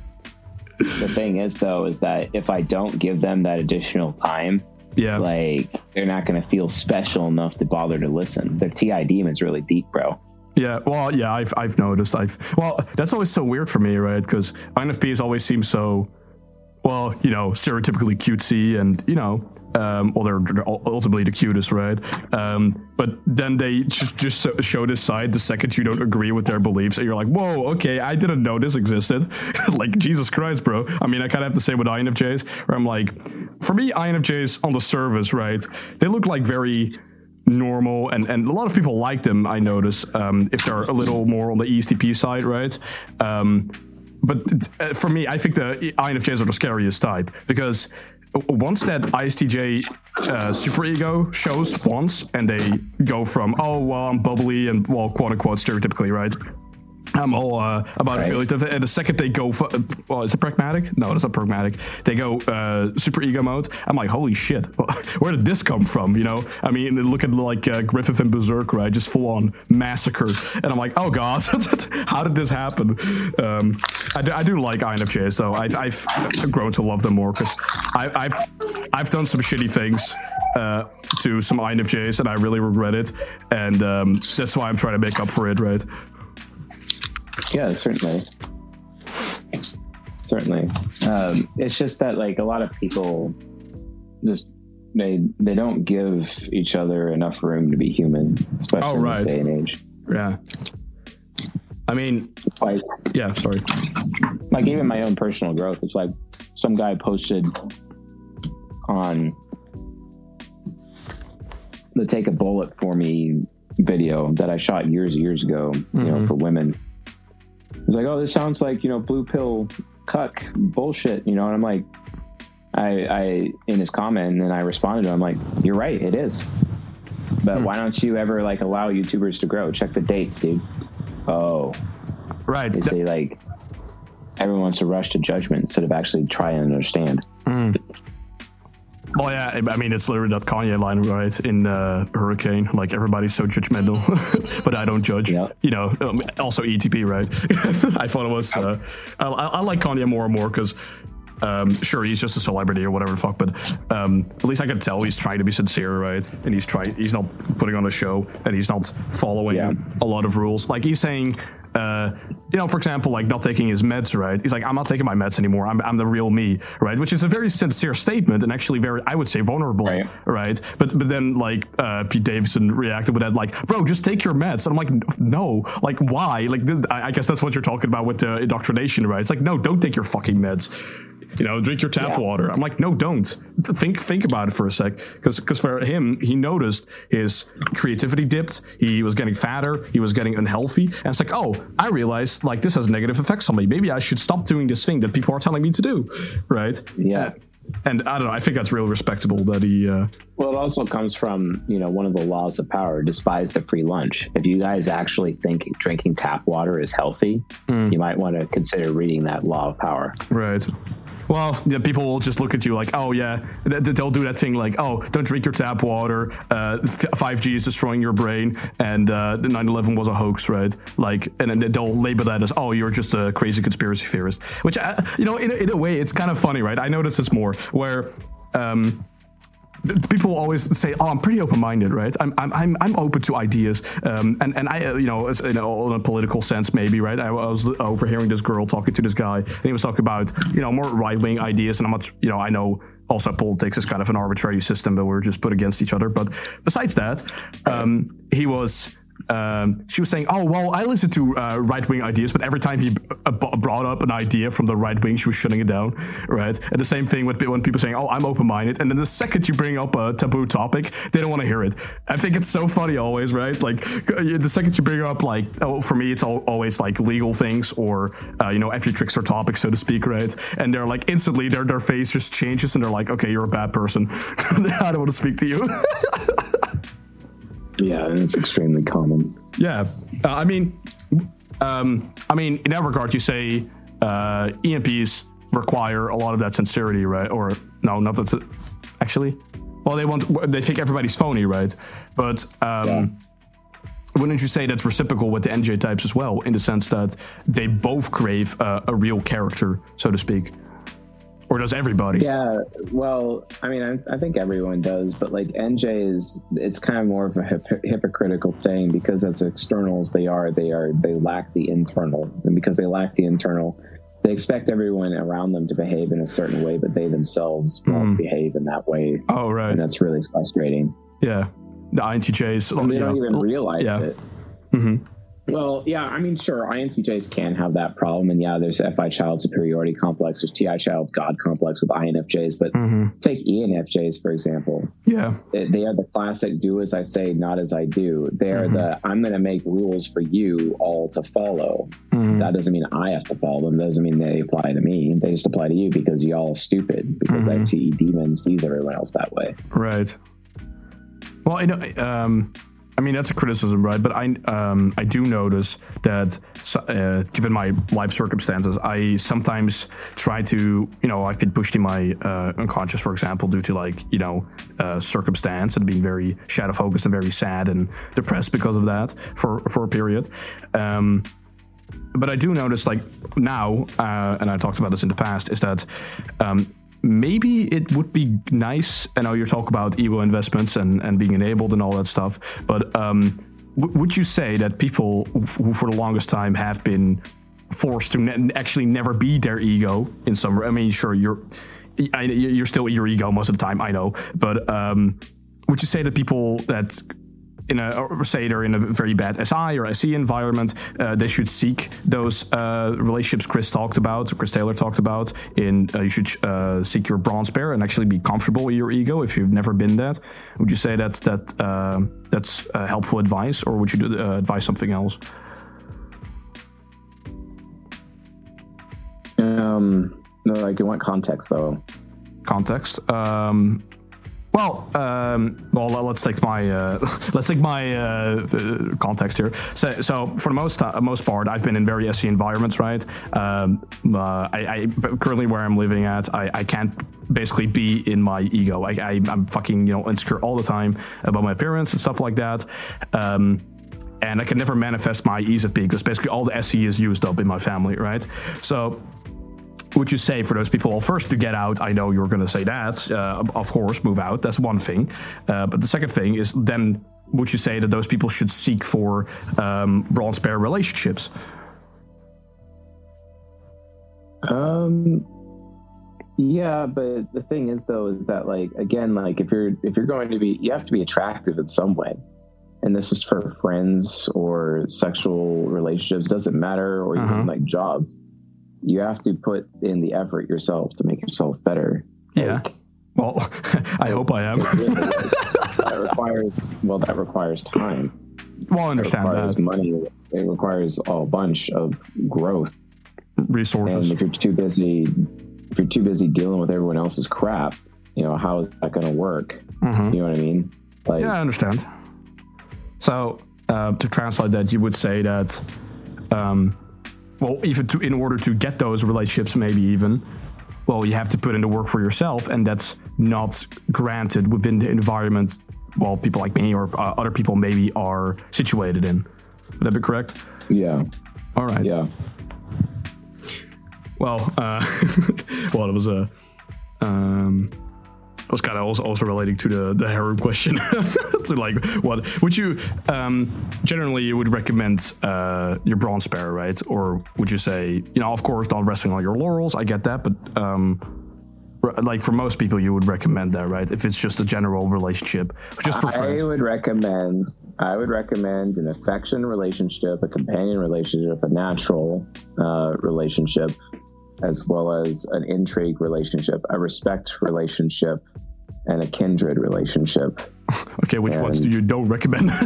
the thing is, though, is that if I don't give them that additional time, yeah. like they're not going to feel special enough to bother to listen. Their TI demon's really deep, bro. Yeah, well, yeah, I've I've noticed. I've well, that's always so weird for me, right? Because INFPs always seem so, well, you know, stereotypically cutesy, and you know, um, well, they're, ultimately the cutest, right? Um, but then they just, just show this side the second you don't agree with their beliefs, and you're like, whoa, okay, I didn't know this existed. (laughs) like Jesus Christ, bro. I mean, I kind of have to say with INFJs, where I'm like, for me, INFJs on the surface, right? They look like very normal and, and a lot of people like them i notice um, if they're a little more on the estp side right um, but uh, for me i think the infjs are the scariest type because once that istj uh, superego shows once and they go from oh well i'm bubbly and well quote unquote stereotypically right I'm all uh, about Right. And the second they go, well, is it pragmatic? No, it's not pragmatic. They go uh, super ego mode. I'm like, holy shit, (laughs) where did this come from? You know, I mean, look at like uh, Griffith and Berserk, right? Just full on massacre. And I'm like, oh god, (laughs) how did this happen? Um, I, do, I do like INFJs though. I've, I've grown to love them more because I've I've done some shitty things uh, to some INFJs and I really regret it. And um, that's why I'm trying to make up for it, right? Yeah, certainly. certainly. Um, it's just that like a lot of people just they they don't give each other enough room to be human, especially Oh, in this day and age. Yeah. I mean, Like yeah. Sorry. like even my own personal growth. It's like some guy posted on the take a bullet for me video that I shot years and years ago, you know, Mhm. for women. It's like, oh, this sounds like, you know, blue pill cuck bullshit, you know, and I'm like, I, I, in his comment, and then I responded to him, I'm like, you're right, it is. But Hmm. why don't you ever like allow YouTubers to grow? Check the dates, dude. Oh, Right. Is they like everyone wants to rush to judgment instead of actually try and understand. Mm. Well, yeah, I mean, it's literally that Kanye line, right? In uh, Hurricane, like everybody's so judgmental, (laughs) but I don't judge. Yeah. You know, um, also ETP, right? (laughs) I thought it was. Uh, I, I like Kanye more and more because. Um, sure, he's just a celebrity or whatever the fuck, but um, at least I can tell he's trying to be sincere, right? And he's trying, he's not putting on a show, and he's not following Yeah. a lot of rules. Like he's saying, uh, you know, for example, like not taking his meds, right? He's like, I'm not taking my meds anymore. I'm, I'm the real me, right? Which is a very sincere statement and actually very, I would say, vulnerable, Right. right? But but then like uh, Pete Davidson reacted with that, like, bro, just take your meds. And I'm like, no, like why? Like I guess that's what you're talking about with the indoctrination, right? It's like, no, don't take your fucking meds. You know, drink your tap Yeah. water. I'm like, no, don't. Think think about it for a sec, because because for him, he noticed his creativity dipped. He was getting fatter. He was getting unhealthy, and it's like, oh, I realized like this has negative effects on me. Maybe I should stop doing this thing that people are telling me to do, right? Yeah. And I don't know. I think that's real respectable that he. Uh, Well, it also comes from you know one of the laws of power: despise the free lunch. If you guys actually think drinking tap water is healthy, you might want to consider reading that law of power. Right. Well, yeah, people will just look at you like, oh yeah, th- th- they'll do that thing like, oh, don't drink your tap water. Uh, five G is destroying your brain, and uh, 9/11 was a hoax, right? Like, and then they'll label that as, oh, you're just a crazy conspiracy theorist. Which, uh, you know, in a, in a way, it's kind of funny, right? I notice this more where. Um, people always say, "Oh, I'm pretty open-minded, right? I'm I'm I'm, I'm open to ideas." Um, and and I, uh, you know, as, in, a, political sense, maybe, right? I, I was overhearing this girl talking to this guy, and he was talking about, you know, more right-wing ideas, and I'm not, you know, I know. Also, politics is kind of an arbitrary system that we're just put against each other. But besides that, um, he was um, she was saying, "Oh well, I listen to uh, right wing ideas, but every time he uh, b- brought up an idea from the right wing, she was shutting it down, right?" And the same thing with when people saying, "Oh, I'm open minded," and then the second you bring up a taboo topic, they don't want to hear it. I think it's so funny always, right? Like the second you bring up, like, oh, for me, it's al- always like legal things or uh, you know, every trickster topics, so to speak, right? And they're like instantly, their their face just changes, and they're like, "Okay, you're a bad person. (laughs) I don't want to speak to you." (laughs) Yeah, and it's extremely common. Yeah, uh, I mean, um, I mean, in that regard, you say uh, ENPs require a lot of that sincerity, right? Or no, not that. Actually, well, they want they think everybody's phony, right? But um, wouldn't you say that's reciprocal with the NJ types as well, in the sense that they both crave uh, a real character, so to speak? Or does everybody? Yeah, well, I mean, I, I think everyone does, but like NJ is, it's kind of more of a hip, hypocritical thing because as external as they are, they are they lack the internal, and because they lack the internal, they expect everyone around them to behave in a certain way, but they themselves won't Mhm. behave in that way, Oh, right. and that's really frustrating. Yeah. The INTJs. And they don't know, even realize yeah. it. hmm Well, yeah, I mean, sure, INTJs can have that problem, and yeah, there's FI child superiority complex, there's TI child god complex with INFJs, but hmm take ENFJs for example. Yeah. they they are the classic do as I say, not as I do. They are Mhm. the I'm going to make rules for you all to follow. Mhm. That doesn't mean I have to follow them. doesn't mean they apply to me. They just apply to you because y'all are stupid because that TE demon sees everyone else that way. Right. Well, you know, um, I mean that's a criticism, right? But I, um, I do notice that, uh, given my life circumstances, I sometimes try to, you know, I've been pushed in my uh, unconscious, for example, due to like, you know, uh, circumstance and being very shadow focused and very sad and depressed because of that for for a period. Um, but I do notice, like now, uh, and I talked about this in the past, is that um, maybe it would be nice. I know you talk about ego investments and, and being enabled and all that stuff, but um, would you say that people who for the longest time have been forced to ne- actually never be their ego in some. I mean, sure, you're I, you're still your ego most of the time. I know, but um, would you say that people that in a or say they're in a very bad SI or SE environment, uh, they should seek those uh, relationships Chris talked about, Chris Taylor talked about. In uh, you should uh, seek your bronze pair and actually be comfortable with your ego if you've never been that. Would you say that that uh, that's helpful advice, or would you do, uh, advise something else? Um, no, like in what context though? Context. Um, well, um, well, let's take my uh, (laughs) let's take my uh, context here. So, so for the most uh, most part, I've been in very SE environments, right? Um, uh, I, I, currently where I'm living at, I, I can't basically be in my ego. I, I, am fucking you know insecure all the time about my appearance and stuff like that. Um, and I can never manifest my ESFP because basically all the SE is used up in my family, right? So would you say for those people? Well, first to get out, I know you're going to say that. Uh, of course, move out. That's one thing. Uh, but the second thing is then would you say that those people should seek for um, bronze pair relationships? Um. Yeah, but the thing is, though, is that like again, like if you're if you're going to be, you have to be attractive in some way, and this is for friends or sexual relationships. Doesn't matter, or uh-huh. even like jobs you have to put in the effort yourself to make yourself better. Yeah. Like, well, (laughs) I hope I am. that requires well, that requires time. Well, I understand it requires that. Money. It requires a bunch of growth, resources. And if you're too busy, if you're too busy dealing with everyone else's crap, you know how is that going to work? Mm-hmm. You know what I mean? Like, yeah, I understand. So uh, to translate that, you would say that um, well, even to in order to get those relationships, maybe even, well, you have to put in the work for yourself, and that's not granted within the environment. Well, people like me or uh, other people maybe are situated in. Would that be correct? Yeah. All right. Yeah. Well, uh, (laughs) well, it was a. Um, was kind of also, also relating to the the harem question. (laughs) to like, what would you um, generally you would recommend uh, your bronze pair, right? Or would you say, you know, of course, not resting on your laurels. I get that, but um, like for most people, you would recommend that, right? If it's just a general relationship, just for friends. I would recommend. I would recommend an affection relationship, a companion relationship, a natural uh, relationship, as well as an intrigue relationship, a respect relationship, and a kindred relationship. (laughs) okay, which and ones do you don't recommend? (laughs)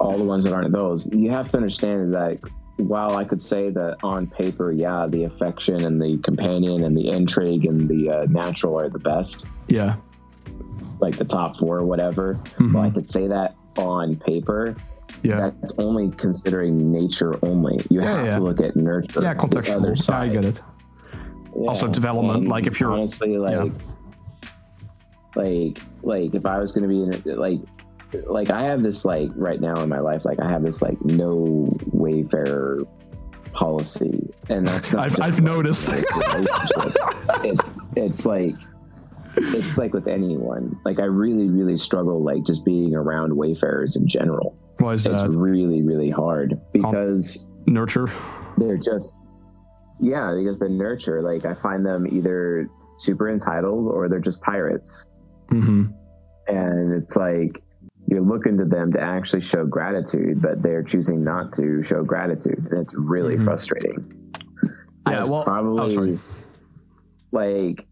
all the ones that aren't those. You have to understand that while I could say that on paper, yeah, the affection and the companion and the intrigue and the uh, natural are the best. Yeah. Like the top four or whatever. Mm-hmm. Well, I could say that on paper yeah. That's only considering nature only. You yeah, have yeah. to look at nurture. Yeah, contextual. Yeah, I get it. Also development. And like if you're honestly like, like, like if I was going to be in like, like I have this like right now in my life, like I have this like no wayfarer policy, and that's not (laughs) I've, I've noticed. it's it's like it's like with anyone. Like I really, really struggle like just being around wayfarers in general. Why is it's that? really, really hard because nurture. They're just yeah, because the nurture. Like I find them either super entitled or they're just pirates. Mm-hmm. And it's like you're looking to them to actually show gratitude, but they're choosing not to show gratitude, and it's really mm-hmm. frustrating. Yeah, well, probably oh, like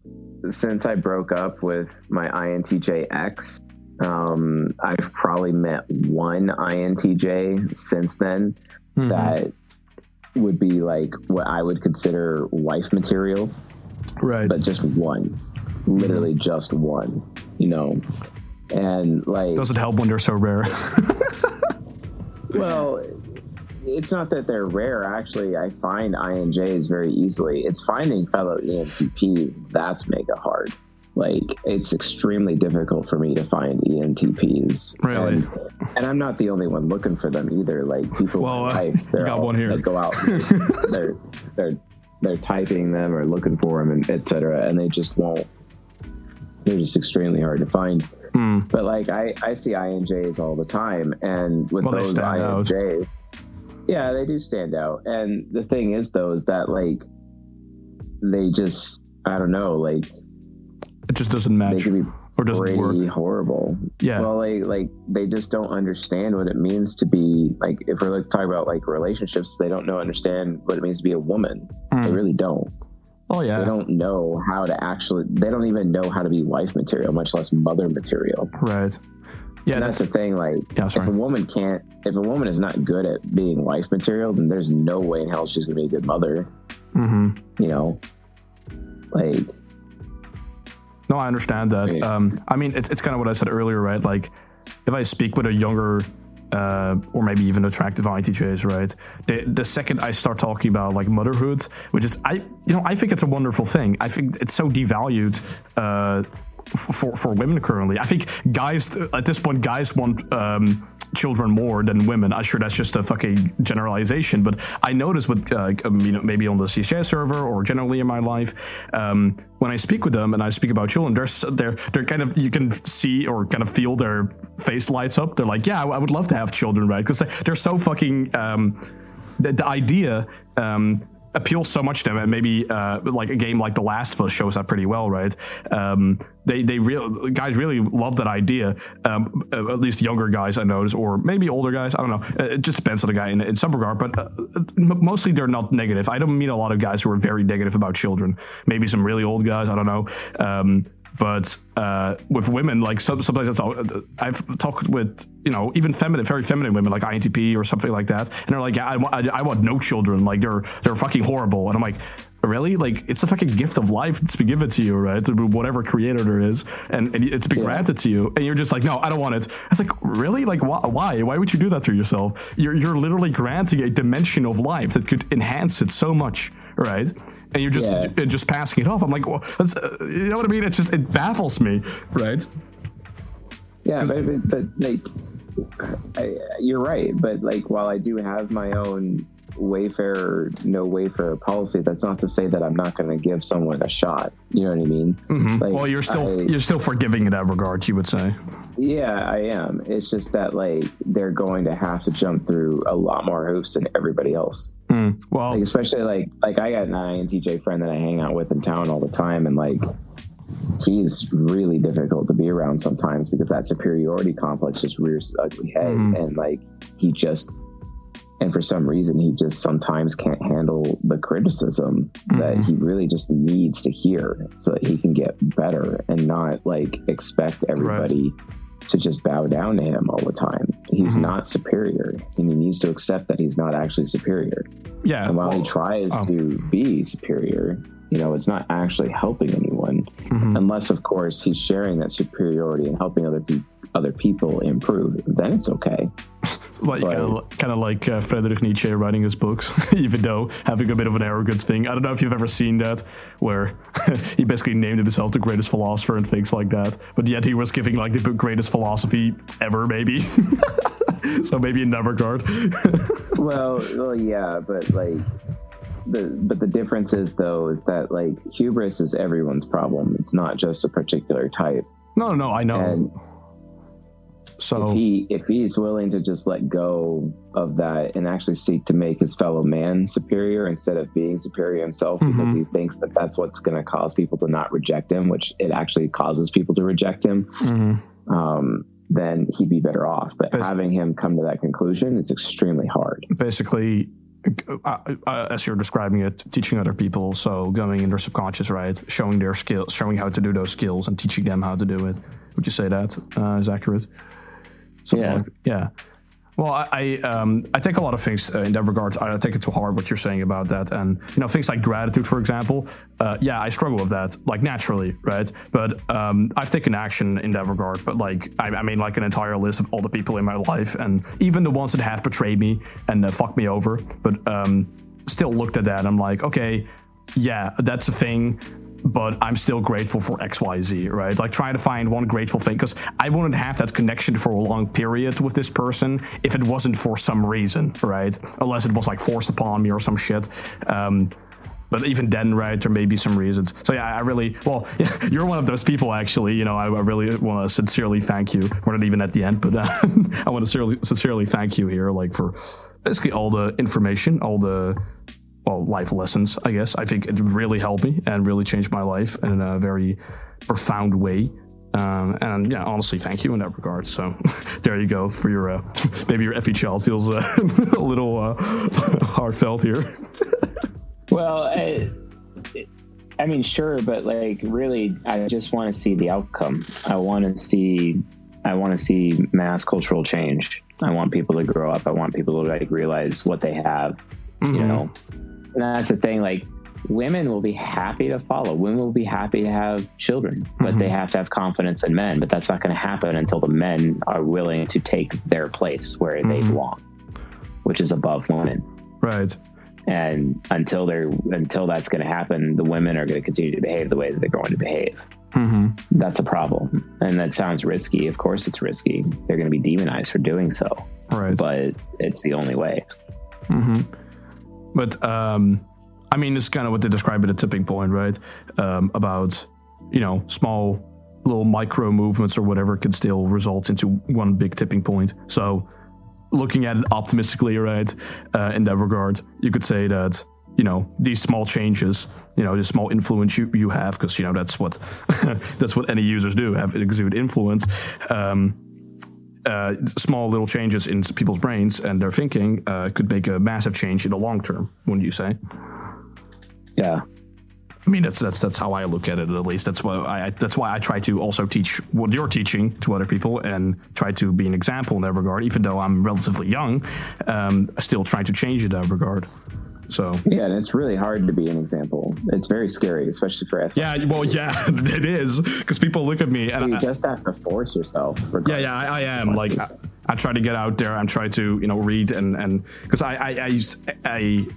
since I broke up with my INTJ ex, um, I've probably met one INTJ since then mm-hmm. that would be like what I would consider wife material. Right. But just one. Literally mm-hmm. just one. You know. And like Does it help when they're so rare? (laughs) well, it's not that they're rare. Actually, I find INJs very easily. It's finding fellow ENTPs that's mega hard. Like it's extremely difficult for me to find ENTPs. Really? And, and I'm not the only one looking for them either. Like people well, uh, they're got all, one here. They go out, (laughs) they're they're they're typing them or looking for them and etc. And they just won't. They're just extremely hard to find. Mm. But like I I see INJs all the time, and with well, those INJs. Out Yeah, they do stand out. And the thing is, though, is that like they just, I don't know, like It just doesn't match or doesn't work. horrible. Yeah. Well, they like they just don't understand what it means to be like. If we're like talking about like relationships, they don't know understand what it means to be a woman. They Mm. really don't. Oh yeah. They don't know how to actually. They don't even know how to be wife material, much less mother material. Right. Yeah. and that's That's, the thing. Like, yeah. if a woman can't, if a woman is not good at being wife material, then there's no way in hell she's gonna be a good mother. Mm-hmm. You know, like No, I understand that. Um, I mean, it's, it's kind of what I said earlier, right? Like, if I speak with a younger uh, or maybe even attractive INTJs, right? The, the second I start talking about like motherhood, which is I, you know, I think it's a wonderful thing. I think it's so devalued. Uh, for for women currently, I think guys at this point, guys want um, children more than women. I'm sure that's just a fucking generalization, but I notice with uh, you know maybe on the CCS server or generally in my life, um, when I speak with them and I speak about children, they're they're they're kind of you can see or kind of feel their face lights up. They're like, yeah, I would love to have children, right? Because they're so fucking um, the, the idea. Um, appeals so much to them and maybe uh, like a game like the last of us shows that pretty well right? Um, they they real guys really love that idea. Um, uh, at least younger guys i notice or maybe older guys i don't know. Uh, it just depends on the guy in, in some regard but uh, mostly they're not negative. I don't meet a lot of guys who are very negative about children. Maybe some really old guys i don't know. Um, but uh, with women, like some, sometimes that's all, I've talked with, you know, even feminine, very feminine women like INTP or something like that, and they're like, yeah, I, wa- I, I want no children, like they're they're fucking horrible, and I'm like, really? Like it's a fucking gift of life that's been given to you, right? To Whatever creator there is, and, and it's been Yeah. granted to you, and you're just like, no, I don't want it. It's like, really? Like why? Why? Why would you do that to yourself? You're you're literally granting a dimension of life that could enhance it so much, right? And you're just Yeah. and just passing it off. I'm like, well, that's, uh, you know what I mean? It's just it baffles me, right? Yeah, but, but, but like, I, you're right. But like, while I do have my own Wayfarer, no Wayfarer policy, that's not to say that I'm not going to give someone a shot. You know what I mean? Mhm. Like, well, you're still I- you're still forgiving in that regard, you would say. Yeah, I am. It's just that like they're going to have to jump through a lot more hoops than everybody else. Hmm. Well, Like especially like like I got an INTJ friend that I hang out with in town all the time, and like he's really difficult to be around sometimes because that superiority complex just rears its ugly head, Mhm. and like he just and for some reason he just sometimes can't handle the criticism that Mhm. he really just needs to hear so that he can get better and not like expect everybody to just bow down to him all the time. He's Mhm. not superior and he needs to accept that he's not actually superior. yeah. And while he tries oh. to be superior, you know, it's not actually helping anyone mhm. unless of course he's sharing that superiority and helping other people other people improve, then it's okay. (laughs) like kind of kind of like uh, Friedrich Nietzsche writing his books, (laughs) even though having a bit of an arrogance thing. I don't know if you've ever seen that, where (laughs) he basically named himself the greatest philosopher and things like that, but yet he was giving like the greatest philosophy ever, maybe. so maybe in that regard. well, well, yeah, but like the but the difference is though is that like hubris is everyone's problem. It's not just a particular type. no, no, I know. And so if he if he's willing to just let go of that and actually seek to make his fellow man superior instead of being superior himself because Mhm. he thinks that that's what's going to cause people to not reject him which it actually causes people to reject him mhm. um, then he'd be better off but Bas- having him come to that conclusion is extremely hard basically uh, uh, as you're describing it teaching other people so going in their subconscious right showing their skills showing how to do those skills and teaching them how to do it would you say that uh, is accurate Something Yeah. like- yeah. Well i I, um, I take a lot of things uh, in that regard. I take it too hard what you're saying about that. And you know things like gratitude for example uh, yeah i struggle with that like naturally right? But um, i've taken action in that regard. But like I, I mean like an entire list of all the people in my life and even the ones that have betrayed me and uh, fucked me over. But um, still looked at that and i'm like okay yeah that's a thing but I'm still grateful for XYZ, right? Like trying to find one grateful thing because I wouldn't have that connection for a long period with this person if it wasn't for some reason, right? Unless it was like forced upon me or some shit. Um, but even then, right, there may be some reasons. So yeah, I really, well, yeah, (laughs) you're one of those people actually. You know, I, I really want to sincerely thank you. We're not even at the end, but uh, (laughs) I want to sincerely, sincerely thank you here, like for basically all the information, all the well life lessons. I guess I think it really helped me and really changed my life in a very profound way. Um, and yeah, honestly, thank you in that regard. So (laughs) there you go for your uh, (laughs) maybe your FE child feels uh, (laughs) a little uh, heartfelt here. well, I, I mean, sure, but like really, I just want to see the outcome. I want to see, I want to see mass cultural change. I want people to grow up. I want people to like realize what they have. Mm-hmm. You know, that's the thing. Like women will be happy to follow. Women will be happy to have children, but mm-hmm. they have to have confidence in men. But that's not going to happen until the men are willing to take their place where mm-hmm. they belong, which is above women. Right. And until they're until that's going to happen, the women are going to continue to behave the way that they're going to behave. Mm-hmm. That's a problem, and that sounds risky. Of course, it's risky. They're going to be demonized for doing so. Right. But it's the only way. Mm-hmm. But um, I mean, it's kind of what they describe at a tipping point, right? Um, about you know small little micro movements or whatever could still result into one big tipping point. So looking at it optimistically, right? Uh, in that regard, you could say that you know these small changes, you know, the small influence you, you have, because you know that's what (laughs) that's what any users do have exude influence. Um, uh, small little changes in people's brains and their thinking uh, could make a massive change in the long term. Wouldn't you say? Yeah. I mean, that's that's that's how I look at it. At least that's why I that's why I try to also teach what you're teaching to other people and try to be an example in that regard. Even though I'm relatively young, um, I still try to change in that regard. So yeah, and it's really hard to be an example. It's very scary, especially for us. Yeah, well, yeah, (laughs) it is because people look at me and you I, just have to force yourself. Yeah, yeah, I, I am. Like I, I, try to get out there. I'm trying to you know read and and because I I, I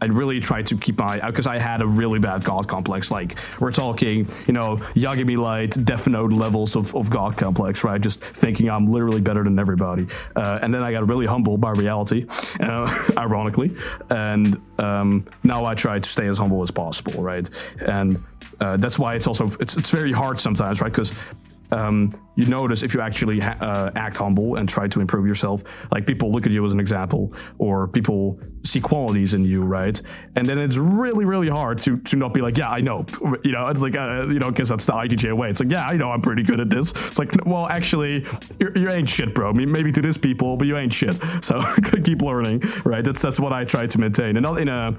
I really tried to keep my because I had a really bad god complex. Like we're talking, you know, Yagami Light, Death Note levels of, of god complex, right? Just thinking I'm literally better than everybody. Uh, and then I got really humbled by reality, uh, (laughs) ironically. And um, now I try to stay as humble as possible, right? And uh, that's why it's also it's it's very hard sometimes, right? Because um, you notice if you actually ha- uh, act humble and try to improve yourself, like people look at you as an example, or people see qualities in you, right? And then it's really, really hard to to not be like, yeah, I know, (laughs) you know, it's like, uh, you know, because that's the INTJ way. It's like, yeah, I know, I'm pretty good at this. It's like, well, actually, you're, ain't shit, bro. Maybe to this people, but you ain't shit. (laughs) So (laughs) keep learning, right? That's that's what I try to maintain, and not in a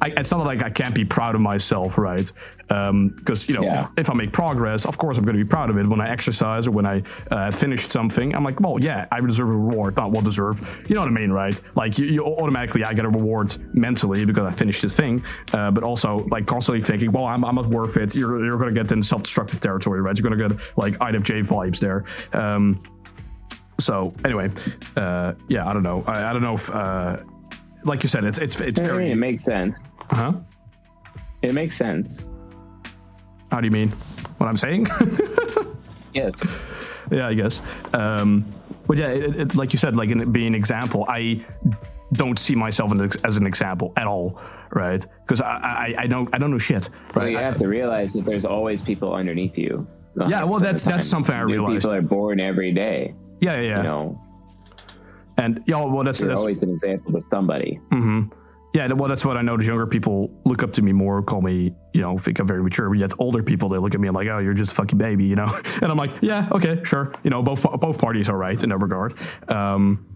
I, it's not like I can't be proud of myself, right? Because um, you know, yeah. if, if, I make progress, of course I'm going to be proud of it. When I exercise or when I uh, finish something, I'm like, well, yeah, I deserve a reward, not well deserve. You know what I mean, right? Like you, you automatically, I get a reward mentally because I finished the thing, uh, but also like constantly thinking, well, I'm, I'm not worth it. You're you're going to get in self-destructive territory, right? You're going to get like INFJ vibes there. Um, so anyway, uh, yeah, I don't know. I, I don't know if uh, like you said, it's it's it's very. it makes sense. Huh? It makes sense. How do you mean? What I'm saying? (laughs) yes. Yeah, I guess. Um, but yeah, it, it, like you said, like in, being an example, I don't see myself as an example at all, right? Because I, I, I don't I don't know shit. Right? Well, you have to realize that there's always people underneath you. Yeah, well, that's that's something I realize. People are born every day. Yeah, yeah, yeah. You know, and yeah, well, that's, You're that's always an example to somebody. Mm-hmm. Yeah, well, that's what I notice. Younger people look up to me more, call me, you know, think I'm very mature. But yet, older people they look at me and like, oh, you're just a fucking baby, you know. (laughs) And I'm like, yeah, okay, sure. You know, both both parties are right in that regard. Um,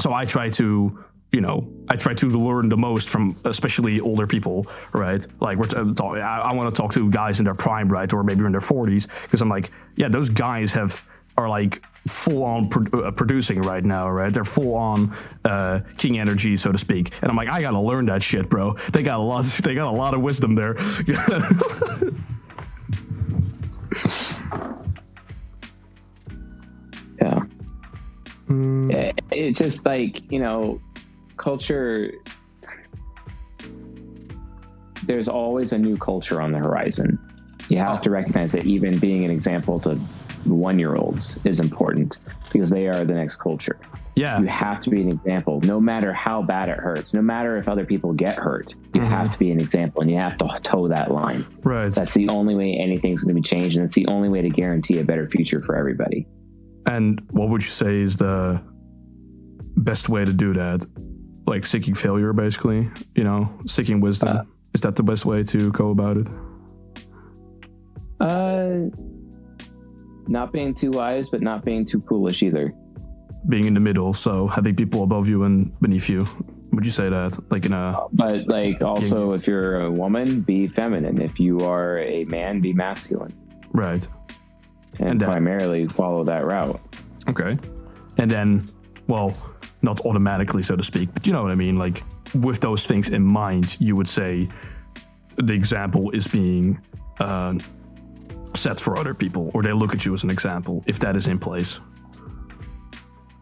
so I try to, you know, I try to learn the most from especially older people, right? Like we're t- talk, I, I want to talk to guys in their prime, right, or maybe in their 40s, because I'm like, yeah, those guys have are like full on pro- uh, producing right now, right? They're full on uh, king energy, so to speak. And I'm like, I gotta learn that shit, bro. They got a lot. (laughs) They got a lot of wisdom there. (laughs) yeah. Mm. It, it's just like you know, culture. There's always a new culture on the horizon. You have oh. to recognize that even being an example to one year olds is important because they are the next culture. Yeah. You have to be an example, no matter how bad it hurts, no matter if other people get hurt. You mm-hmm. have to be an example and you have to toe that line. Right. That's the only way anything's going to be changed. And it's the only way to guarantee a better future for everybody. And what would you say is the best way to do that? Like seeking failure, basically. You know, seeking wisdom. Uh, is that the best way to go about it? Uh, not being too wise, but not being too foolish either. Being in the middle, so having people above you and beneath you. Would you say that? Like in a But like also, if you're a woman, be feminine. If you are a man, be masculine, right? and, And primarily follow that route. Okay. And then, well, not automatically, so to speak, but you know what I mean? Like, with those things in mind, you would say the example is being uh, set for other people, or they look at you as an example, if that is in place.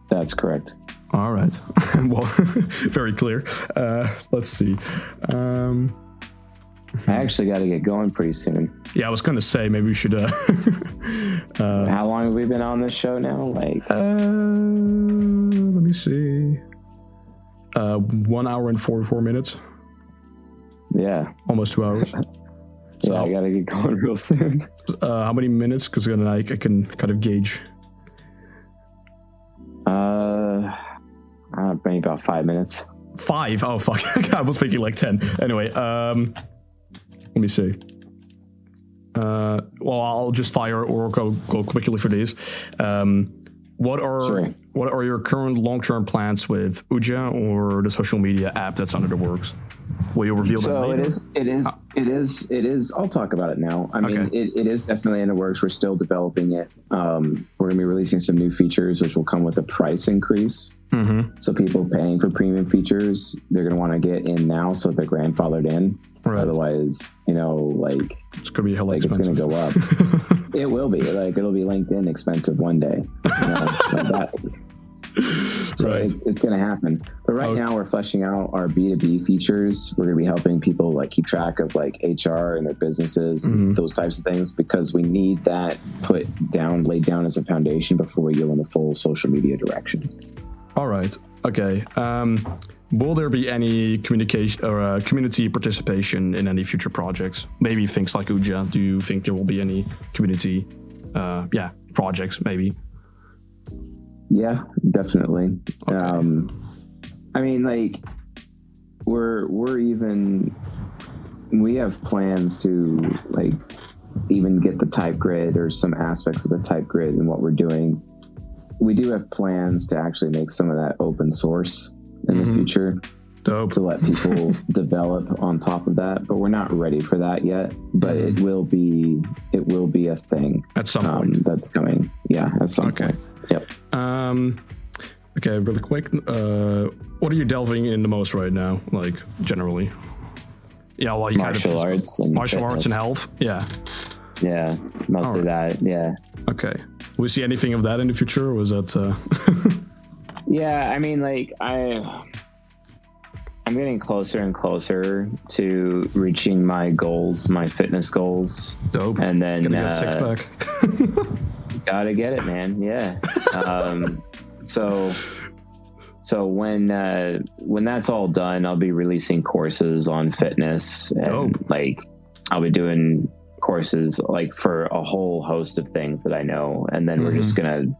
That's correct. All right. (laughs) well, (laughs) very clear. Uh, let's see. Um, I actually got to get going pretty soon. yeah, I was going to say maybe we should. Uh, (laughs) uh, How long have we been on this show now? Like, Uh, let me see. Uh, one hour and 44 minutes, yeah, almost two hours. Yeah, I got to get going (laughs) real soon. Uh, how many minutes? Because then I, I can kind of gauge. Uh, uh maybe about five minutes. Five. Oh fuck! (laughs) I was thinking like ten. Anyway, um, let me see. Uh, well, I'll just fire or go go quickly for these. Um, what are Sure. what are your current long term plans with Uja or the social media app that's under the works? Will you reveal that So it is, it is, it is, it is. I'll talk about it now. I mean, Okay. it, it is definitely in the works. We're still developing it. Um, we're gonna be releasing some new features, which will come with a price increase. Mm-hmm. So people paying for premium features, they're gonna want to get in now, so they're grandfathered in. Right. Otherwise, you know, like, It's gonna be hella like it's gonna go up. (laughs) it will be like it'll be LinkedIn expensive one day. You know, like. (laughs) So Right. it's, it's going to happen. But right Okay. now, we're fleshing out our B2B features. We're going to be helping people like keep track of like HR and their businesses Mhm. and those types of things because we need that put down, laid down as a foundation before we go in the full social media direction. All right. Okay. Um, will there be any communication or uh, community participation in any future projects? Maybe things like Uja. Do you think there will be any community, uh, yeah, projects? Maybe. Yeah, definitely. Okay. Um, I mean, like we're we're even we have plans to like even get the type grid or some aspects of the type grid and what we're doing. We do have plans to actually make some of that open source in Mhm. the future Dope. to let people (laughs) develop on top of that, but we're not ready for that yet. But Mhm. it will be it will be a thing At some um, point. that's coming. Yeah, at some Okay. point. Yep. Um, okay. Really quick. Uh, what are you delving in the most right now? Like generally. Yeah. Well, you Martial kind of arts and martial arts and health. Yeah. Yeah, mostly Alright. that. Yeah. Okay. We see anything of that in the future, or was that? Uh, (laughs) Yeah, I mean, like I, I'm getting closer and closer to reaching my goals, my fitness goals, dope. and then Gonna six uh, pack. (laughs) gotta get it, man. Yeah. um, so, so when uh, when that's all done, I'll be releasing courses on fitness, and Dope. like I'll be doing courses like for a whole host of things that I know, and then we're just Mm-hmm. gonna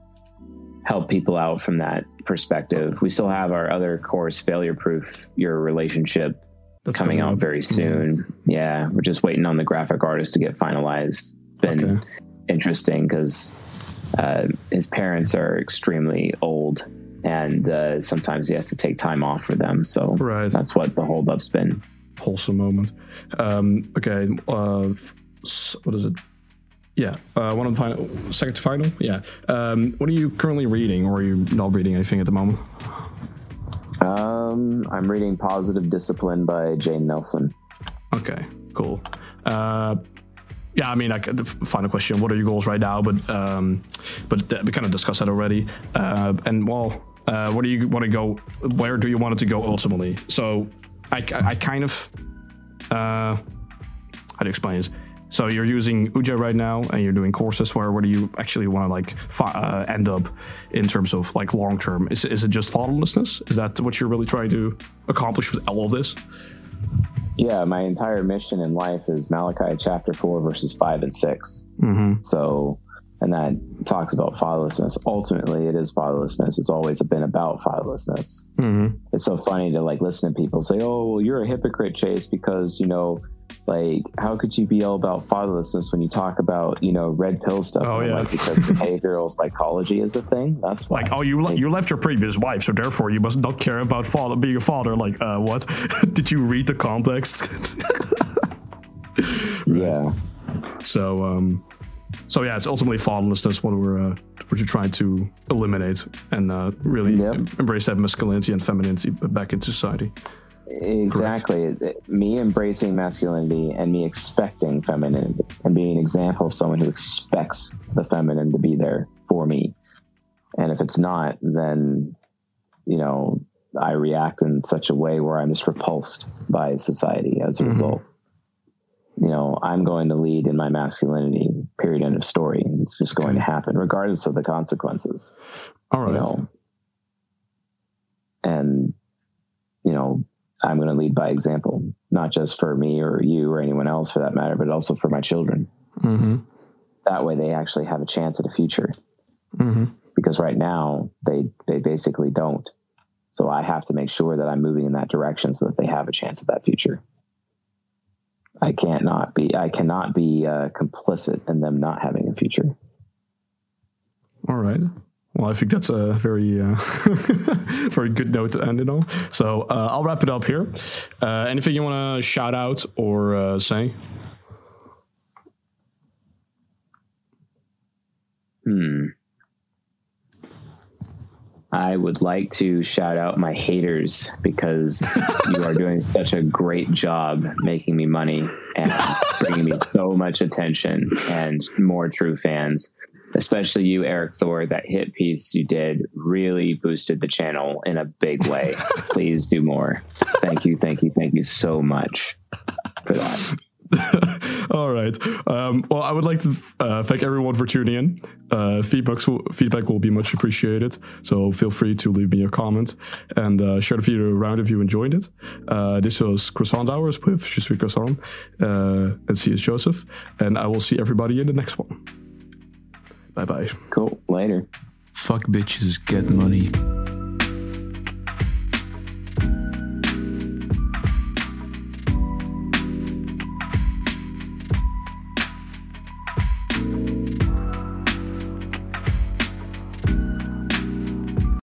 help people out from that perspective. We still have our other course, failure proof your relationship, That's coming out up. very soon. Yeah, we're just waiting on the graphic artist to get finalized. It's been Okay. interesting because uh, his parents are extremely old, and uh, sometimes he has to take time off for them. So Right. that's what the holdup's been. wholesome moment. Um, okay, uh, f- s- what is it? Yeah, uh, one of the final, second to final. Yeah. Um, what are you currently reading, or are you not reading anything at the moment? Um, I'm reading Positive Discipline by Jane Nelsen. Okay, cool. Uh, yeah, I mean, like the final question: What are your goals right now? But um, but th- we kind of discussed that already. Uh, and well, uh, where do you want to go? Where do you want it to go ultimately? So, I, I kind of uh, how do you explain this? So you're using Uja right now, and you're doing courses. Where where do you actually want to like fi- uh, end up in terms of like long term? Is is it just fatherlessness? Is that what you're really trying to accomplish with all of this? Yeah, my entire mission in life is Malachi chapter four, verses five and six. Mm-hmm. So and that talks about fatherlessness. Ultimately, it is fatherlessness. It's always been about fatherlessness. Mm-hmm. It's so funny to like listen to people say, "Oh, well, you're a hypocrite, Chase, because you know." Like, how could you be all about fatherlessness when you talk about, you know, red pill stuff? Oh, yeah. Like, because (laughs) behavioral psychology is a thing. That's why. Like, oh, you le- you left your previous wife, so therefore you must not care about father being a father. Like, uh, what? (laughs) Did you read the context? (laughs) yeah. so, um, so yeah, it's ultimately fatherlessness what we're uh, what you're trying to eliminate and uh, really Yep. em- embrace that masculinity and femininity back into society. Exactly. Me embracing masculinity and me expecting femininity and being an example of someone who expects the feminine to be there for me. And if it's not, then, you know, I react in such a way where I'm just repulsed by society as a Mhm. result. You know, I'm going to lead in my masculinity, period, end of story. It's just going to happen, regardless of the consequences All right. you know and you know i'm going to lead by example not just for me or you or anyone else for that matter but also for my children Mm-hmm. that way they actually have a chance at a future Mm-hmm. because right now they they basically don't so i have to make sure that i'm moving in that direction so that they have a chance at that future i can't not be i cannot be uh, complicit in them not having a future All right. Well, I think that's a very, uh, (laughs) very good note to end it on. So uh, I'll wrap it up here. Uh, anything you want to shout out or uh, say? Hmm. I would like to shout out my haters because (laughs) you are doing such a great job making me money and bringing me so much attention and more true fans. Especially you, Erik Thor. That hit piece you did really boosted the channel in a big way. (laughs) Please do more. Thank you, thank you, thank you so much for that. (laughs) All right. Um, well, I would like to uh, thank everyone for tuning in. Uh, feedbacks will, feedback will be much appreciated. So feel free to leave me a comment and uh, share the video around if you enjoyed it. Uh, this was Croissant Hours with Je suis Croissant uh, and C.S. Joseph. And I will see everybody in the next one. Bye bye. Cool. Later. Fuck bitches, get money.